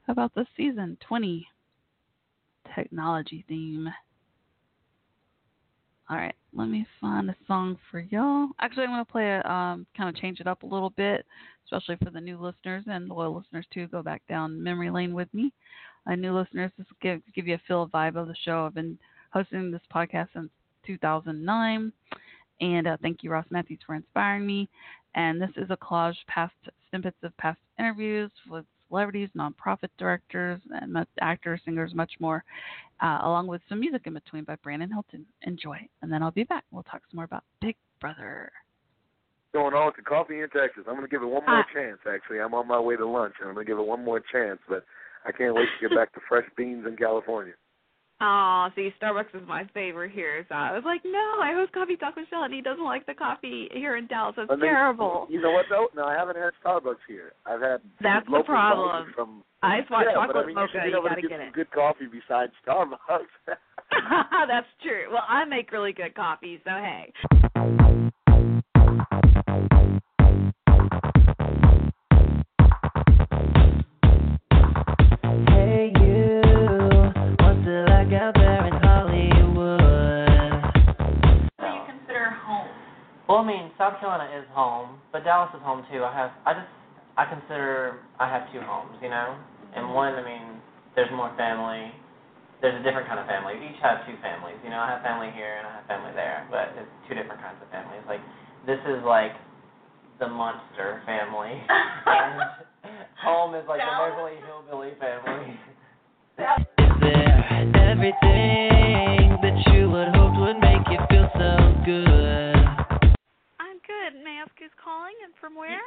about the season 20 technology theme. All right, let me find a song for y'all. Actually, I'm going to play it, um, kind of change it up a little bit, especially for the new listeners and loyal listeners too. Go back down memory lane with me. Uh, new listeners, this will give, give you a feel vibe of the show. I've been hosting this podcast since 2009, and uh, thank you, Ross Mathews, for inspiring me. And this is a collage past snippets of past interviews with celebrities, nonprofit directors, and actors, singers, much more, uh, along with some music in between by Brandon Hilton. Enjoy, and then I'll be back. We'll talk some more about Big Brother. going on to coffee in Texas. I'm going to give it one more Ah. chance. Actually, I'm on my way to lunch, and I'm going to give it one more chance. But I can't wait to get back to fresh beans in California. Oh, see, Starbucks is my favorite here. So I was like, no, I host Coffee Talk with Shell, and he doesn't like the coffee here in Dallas. It's I mean, terrible. You know what though? No, I haven't had Starbucks here. I've had That's the problem. From Ice hot yeah, chocolate but I mean, mocha, you, should be you able gotta to get get some it. good coffee besides Starbucks. That's true. Well, I make really good coffee, so. Hey mean, South Carolina is home, but Dallas is home too. I have, I just, I consider I have two homes, you know. And one, I mean, there's more family. There's a different kind of family. We each have two families, you know. I have family here and I have family there, but it's two different kinds of families. Like, this is like the monster family, and home is like the Beverly Hillbilly family. There everything who's calling and from where?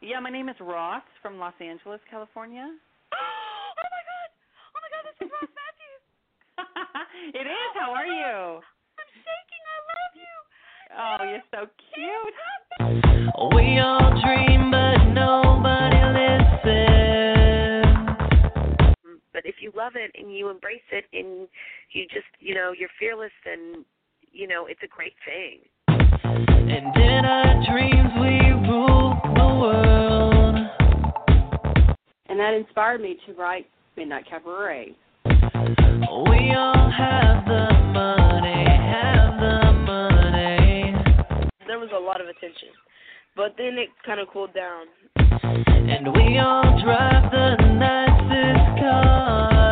Yeah, my name is Ross from Los Angeles, California. oh my god! Oh my god, this is Ross Mathews. it is. How are you? I'm shaking. I love you. Oh, you're so cute. We all dream, but nobody listens. But if you love it and you embrace it and you just, you know, you're fearless, then, you know, it's a great thing. And in our dreams, we rule the world. And that inspired me to write Midnight Cabaret. We all have the money, have the money. There was a lot of attention, but then it kind of cooled down. And we all drive the nicest cars.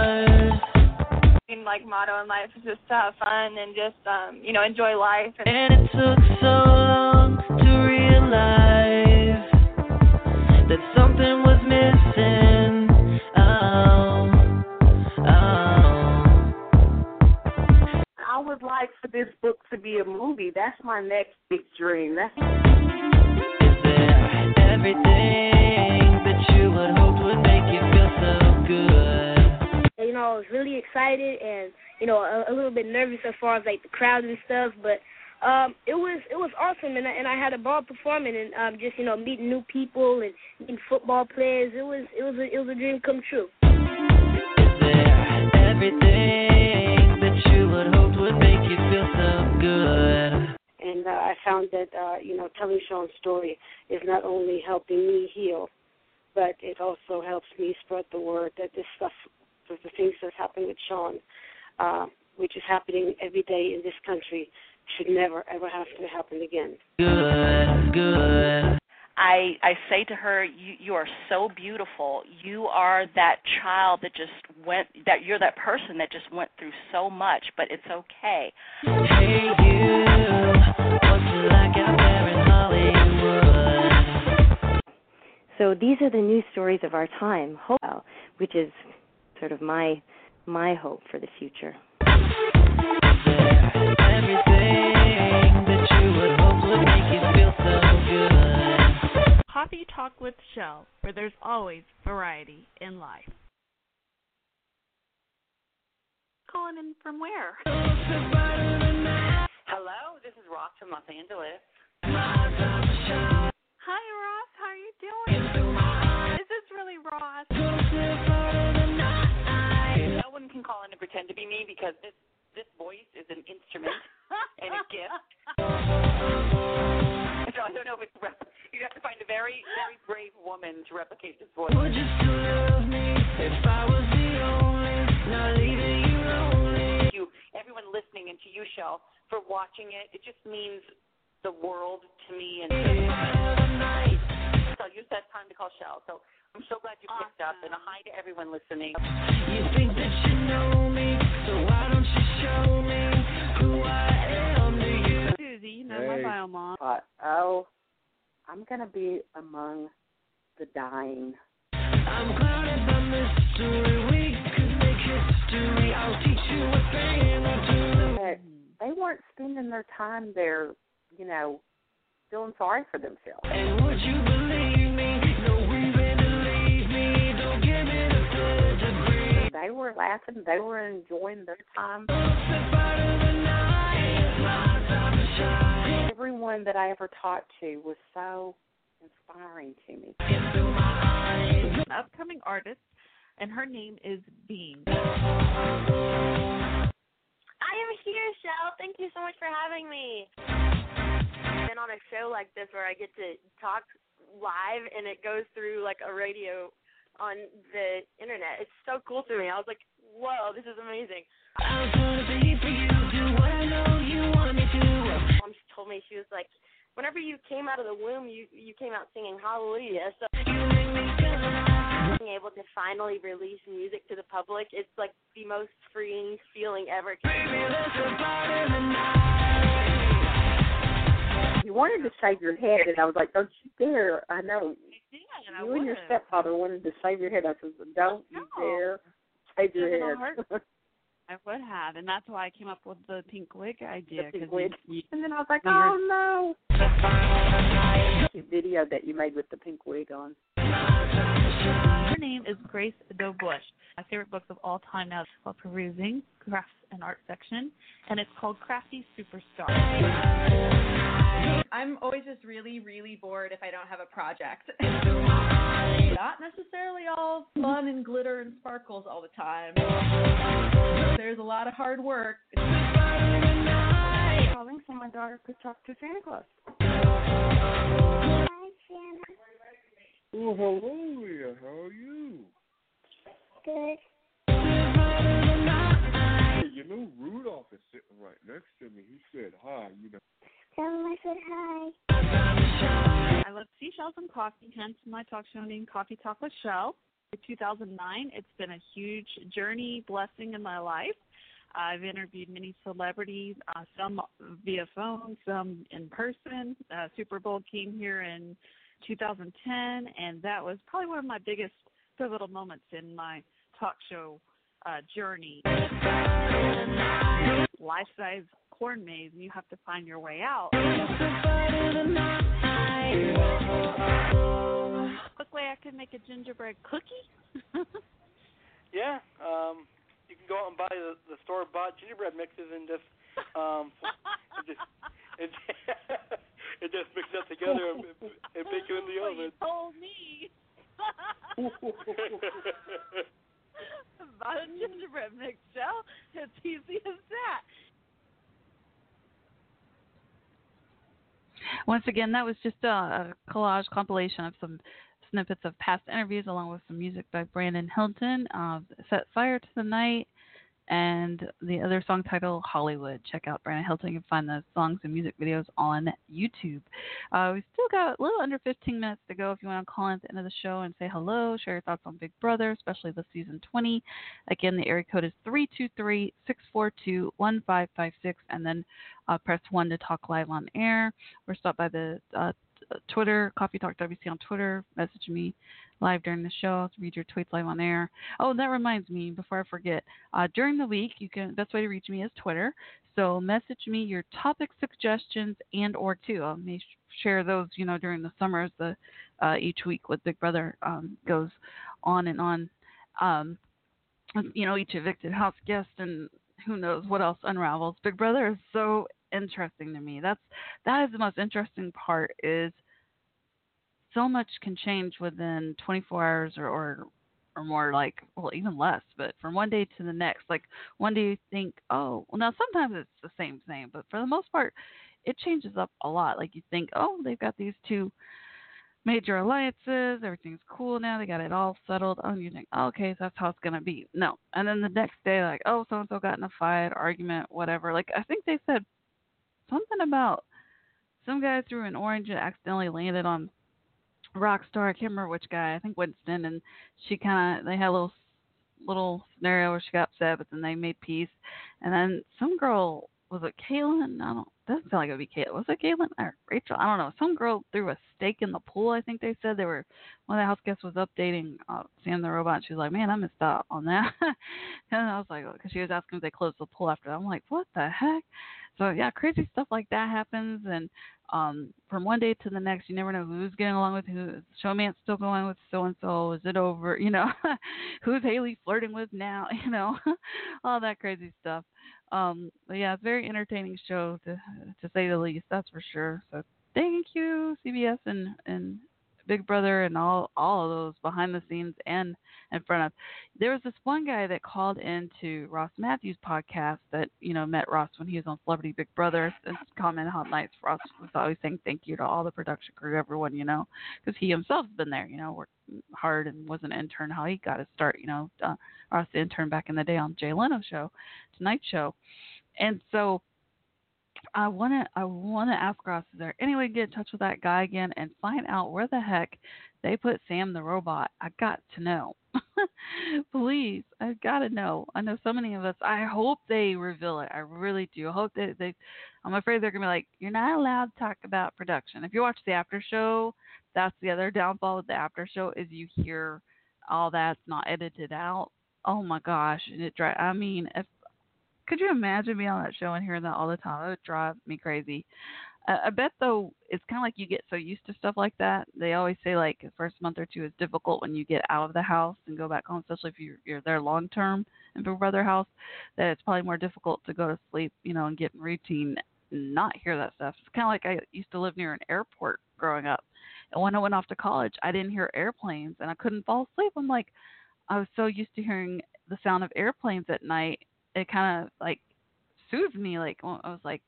Like motto in life is just to have fun and just um you know enjoy life and, And it took so long to realize that something was missing. Oh, oh. I would like for this book to be a movie. That's my next big dream. That's Everything that you would hope would make you feel so good. You know, I was really excited and you know a, a little bit nervous as far as like the crowd and stuff, but um, it was it was awesome and I, and I had a ball performing and um, just you know meeting new people and meeting football players. It was it was a, it was a dream come true. Everything that you would hope would make you feel so good. and uh, I found that uh, you know telling Sean's story is not only helping me heal, but it also helps me spread the word that this stuff, that the things that's happened with Sean, uh, which is happening every day in this country, should never ever have to happen again. Good, good. I I say to her, you you are so beautiful. You are that child that just went that you're that person that just went through so much, but it's okay. Hey you, like out there in Hollywood? So these are the news stories of our time, hope, which is sort of my my hope for the future. Everything that you would hope would make you feel so good. Coffee Talk with Shell, where there's always variety in life. Calling in from where? Hello, this is Ross from Los Angeles. Hi, Ross. How are you doing? Is this really Ross? One can call in and pretend to be me because this this voice is an instrument and a gift. So I don't know if it's rep- you have to find a very very brave woman to replicate this voice. Would you still love me if I was the only, not leaving you lonely? Thank you, everyone listening, and to you, Shell, for watching it. It just means the world to me. And so use that time to call Shell. So I'm so glad you picked up, and a hi to everyone listening. You think that you know me, so why don't you show me who I am to you? Susie, you know my bio mom. Uh, oh, I'm gonna be among the dying. I'm clouded by mystery. We could make history. I'll teach you a thing or two. But they weren't spending their time there, you know, feeling sorry for themselves. And would you They they were laughing. They were enjoying their time. Everyone that I ever talked to was so inspiring to me. an upcoming artist, and her name is Bean. I am here, Shell. Thank you so much for having me. Been on a show like this where I get to talk live and it goes through like a radio on the internet. It's so cool to me. I was like, whoa, this is amazing. Mom told me she was like, whenever you came out of the womb, you you came out singing Hallelujah. So being able to finally release music to the public, it's like the most freeing feeling ever. You wanted to shave your head, and I was like, "Don't you dare!" I know I you and your stepfather wanted to shave your head. I said, "Don't you dare shave your head." I would have, and that's why I came up with the pink wig idea. pink 'cause wig. You, And then I was like, "Oh no!" The video that you made with the pink wig on. Her name is Grace Doe Bush. My favorite books of all time now while Perusing, Crafts and Art Section, and it's called Crafty Superstar. I'm always just really, really bored if I don't have a project. Not necessarily all fun and glitter and sparkles all the time. There's a lot of hard work. Calling so my daughter could talk to Santa Claus. Hi, Santa. Oh, hello there. How are you? Good. Hey, you know Rudolph is sitting right next to me. He said hi. You know. I said hi. I love seashells and coffee, hence my talk show named Coffee Talk with Shell. In 2009, it's been a huge journey, blessing in my life. I've interviewed many celebrities, uh, some via phone, some in person. Uh, Super Bowl came here in 2010, and that was probably one of my biggest pivotal moments in my talk show uh, journey. Life size corn maze, and you have to find your way out. Quick way I could make a gingerbread cookie. Yeah, um, you can go out and buy the, the store bought gingerbread mixes and just um, and just and just mix it together and, and bake it in the Well, you oven. told me. About a gingerbread mix, Shell. It's easy as that. Once again, that was just a, a collage compilation of some snippets of past interviews, along with some music by Brandon Hilton, uh, "Set Fire to the Night," and the other song title "Hollywood." Check out Brandon Hilton. You can find the songs and music videos on YouTube. Uh, we still got a little under 15 minutes to go. If you want to call in at the end of the show and say hello, share your thoughts on Big Brother, especially the season 20. Again, the area code is 323-642-1556, and then uh, press one to talk live on air, or stop by the uh, Twitter, Coffee Talk WC on Twitter. Message me live during the show. I'll read your tweets live on air. Oh, that reminds me, before I forget, uh, during the week, you can best way to reach me is Twitter. So message me your topic suggestions and or too. I may share those, you know, during the summer as the uh, each week with Big Brother um, goes on and on. Um, you know, each evicted house guest and who knows what else unravels. Big Brother is so interesting to me. That's that is the most interesting part is so much can change within 24 hours or, or or more like well even less but from one day to the next like one day you think oh well now sometimes it's the same thing but for the most part it changes up a lot. Like you think oh they've got these two major alliances everything's cool now they got it all settled oh and you think oh, okay so that's how it's going to be. No. And then the next day like oh so and so got in a fight argument whatever like i think they said something about some guy threw an orange and accidentally landed on Rockstar. I can't remember which guy. I think Winston. And she kind of they had a little little scenario where she got upset, but then they made peace. And then some girl was it Kaylin? I don't. Doesn't sound like it would be Kaylin. Was it Kaylin or Rachel? I don't know. Some girl threw a stake in the pool. I think they said they were. One of the house guests was updating uh, Sam the robot. And she was like, "Man, I missed out on that." and I was like, because she was asking if they closed the pool after. that. I'm like, what the heck? So yeah, crazy stuff like that happens, and um, from one day to the next, you never know who's getting along with who. Is Showmance still going with so and so? Is it over? You know, who's Haleigh flirting with now? You know, all that crazy stuff. Um, but yeah, it's a very entertaining show to to say the least. That's for sure. So thank you, CBS and and Big Brother and all all of those behind the scenes and in front of. There was this one guy that called into Ross Mathews' podcast that you know met Ross when he was on Celebrity Big Brother and commented how nice Ross was always saying thank you to all the production crew, everyone, you know, because he himself's been there, you know, worked hard and was an intern. How he got his start, you know, uh, Ross the intern back in the day on Jay Leno show, Tonight Show, and so. I want to I want to ask Ross, is there any way to get in touch with that guy again and find out where the heck they put Sam the robot? I got to know. Please, I got to know. I know so many of us. I hope they reveal it. I really do. I hope that they. I'm afraid they're gonna be like, you're not allowed to talk about production. If you watch the after show, that's the other downfall with the after show is you hear all that's not edited out. Oh my gosh, and it dri I mean, if could you imagine being on that show and hearing that all the time? It would drive me crazy. Uh, I bet though, it's kind of like you get so used to stuff like that. They always say like the first month or two is difficult when you get out of the house and go back home, especially if you're, you're there long term in Big Brother house. That it's probably more difficult to go to sleep, you know, and get in routine and not hear that stuff. It's kind of like I used to live near an airport growing up, and when I went off to college, I didn't hear airplanes and I couldn't fall asleep. I'm like, I was so used to hearing the sound of airplanes at night it kind of like soothed me. Like well, I was like,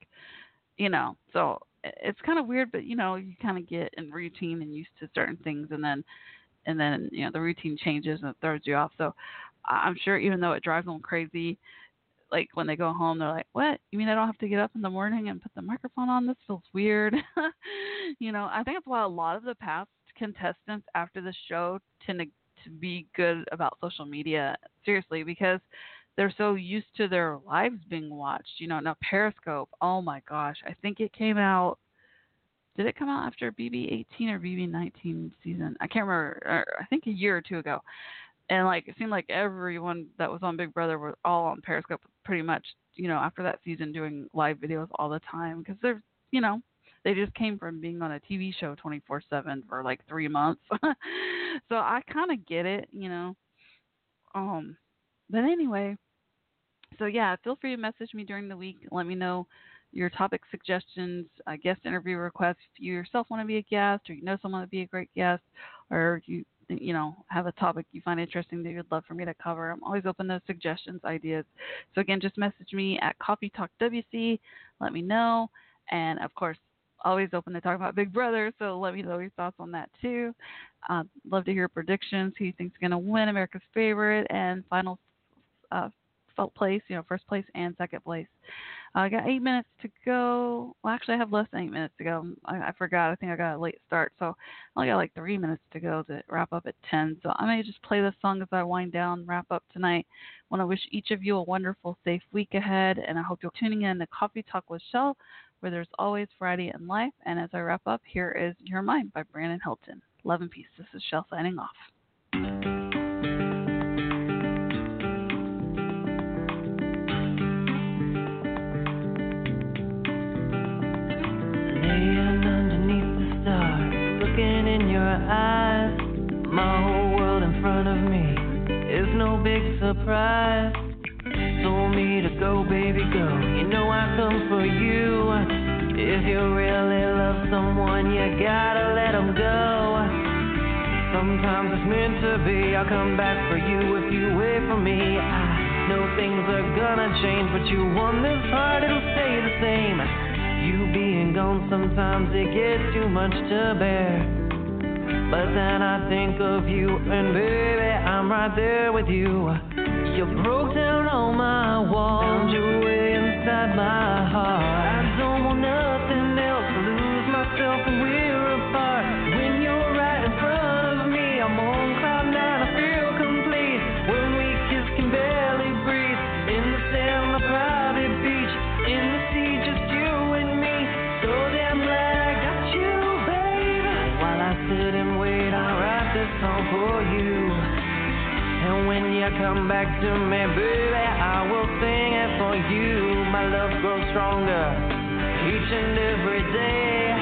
you know, so it's kind of weird, but you know, you kind of get in routine and used to certain things, and then and then you know the routine changes and it throws you off. So I'm sure even though it drives them crazy, like when they go home, they're like, "What? You mean I don't have to get up in the morning and put the microphone on? This feels weird." you know, I think that's why a lot of the past contestants after the show tend to to be good about social media. Seriously, because they're so used to their lives being watched. You know, now Periscope. Oh my gosh, I think it came out. Did it come out after BB 18 or BB 19 season? I can't remember. Or I think a year or two ago. And like it seemed like everyone that was on Big Brother was all on Periscope pretty much. You know, after that season, doing live videos all the time because they're, you know, they just came from being on a TV show 24/7 for like three months. so I kind of get it, you know. Um, but anyway, so yeah, feel free to message me during the week. Let me know your topic suggestions, uh, guest interview requests. If you yourself want to be a guest, or you know someone would be a great guest, or you you know have a topic you find interesting that you'd love for me to cover, I'm always open to suggestions, ideas. So again, just message me at Coffee Talk WC. Let me know, and of course. Always open to talk about Big Brother, so let me know your thoughts on that too. Uh, love to hear predictions. Who you think's going to win America's favorite and final uh, place, you know, first place and second place. Uh, I got eight minutes to go. Well, actually, I have less than eight minutes to go. I, I forgot. I think I got a late start, so I only got like three minutes to go to wrap up at ten. So I may just play this song as I wind down, wrap up tonight. Want to wish each of you a wonderful, safe week ahead, and I hope you're tuning in to Coffee Talk with Shell, where there's always variety in life. And as I wrap up, here is Your Mind by Brandon Hilton. Love and peace. This is Shell signing off. Surprise. Told me to go, baby, go. You know I come for you. If you really love someone, you gotta let 'em go. Sometimes it's meant to be. I'll come back for you if you wait for me. I know things are gonna change, but you won this heart, it'll stay the same. You being gone, sometimes it gets too much to bear. But then I think of you, and baby, I'm right there with you. You broke down all my walls, found your way inside my heart. I don't want Come back to me, baby, I will sing it for you. My love grows stronger each and every day.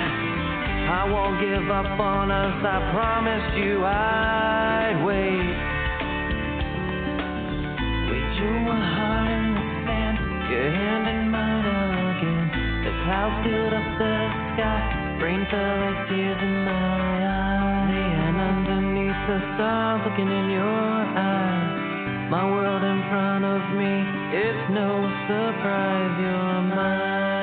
I won't give up on us, I promised you I'd wait. We drew a heart in the sand, your hand in mine again. The clouds filled up the sky, rain fell like tears in my eyes. And underneath the stars, looking in your eyes. My world in front of me, it's no surprise you're mine.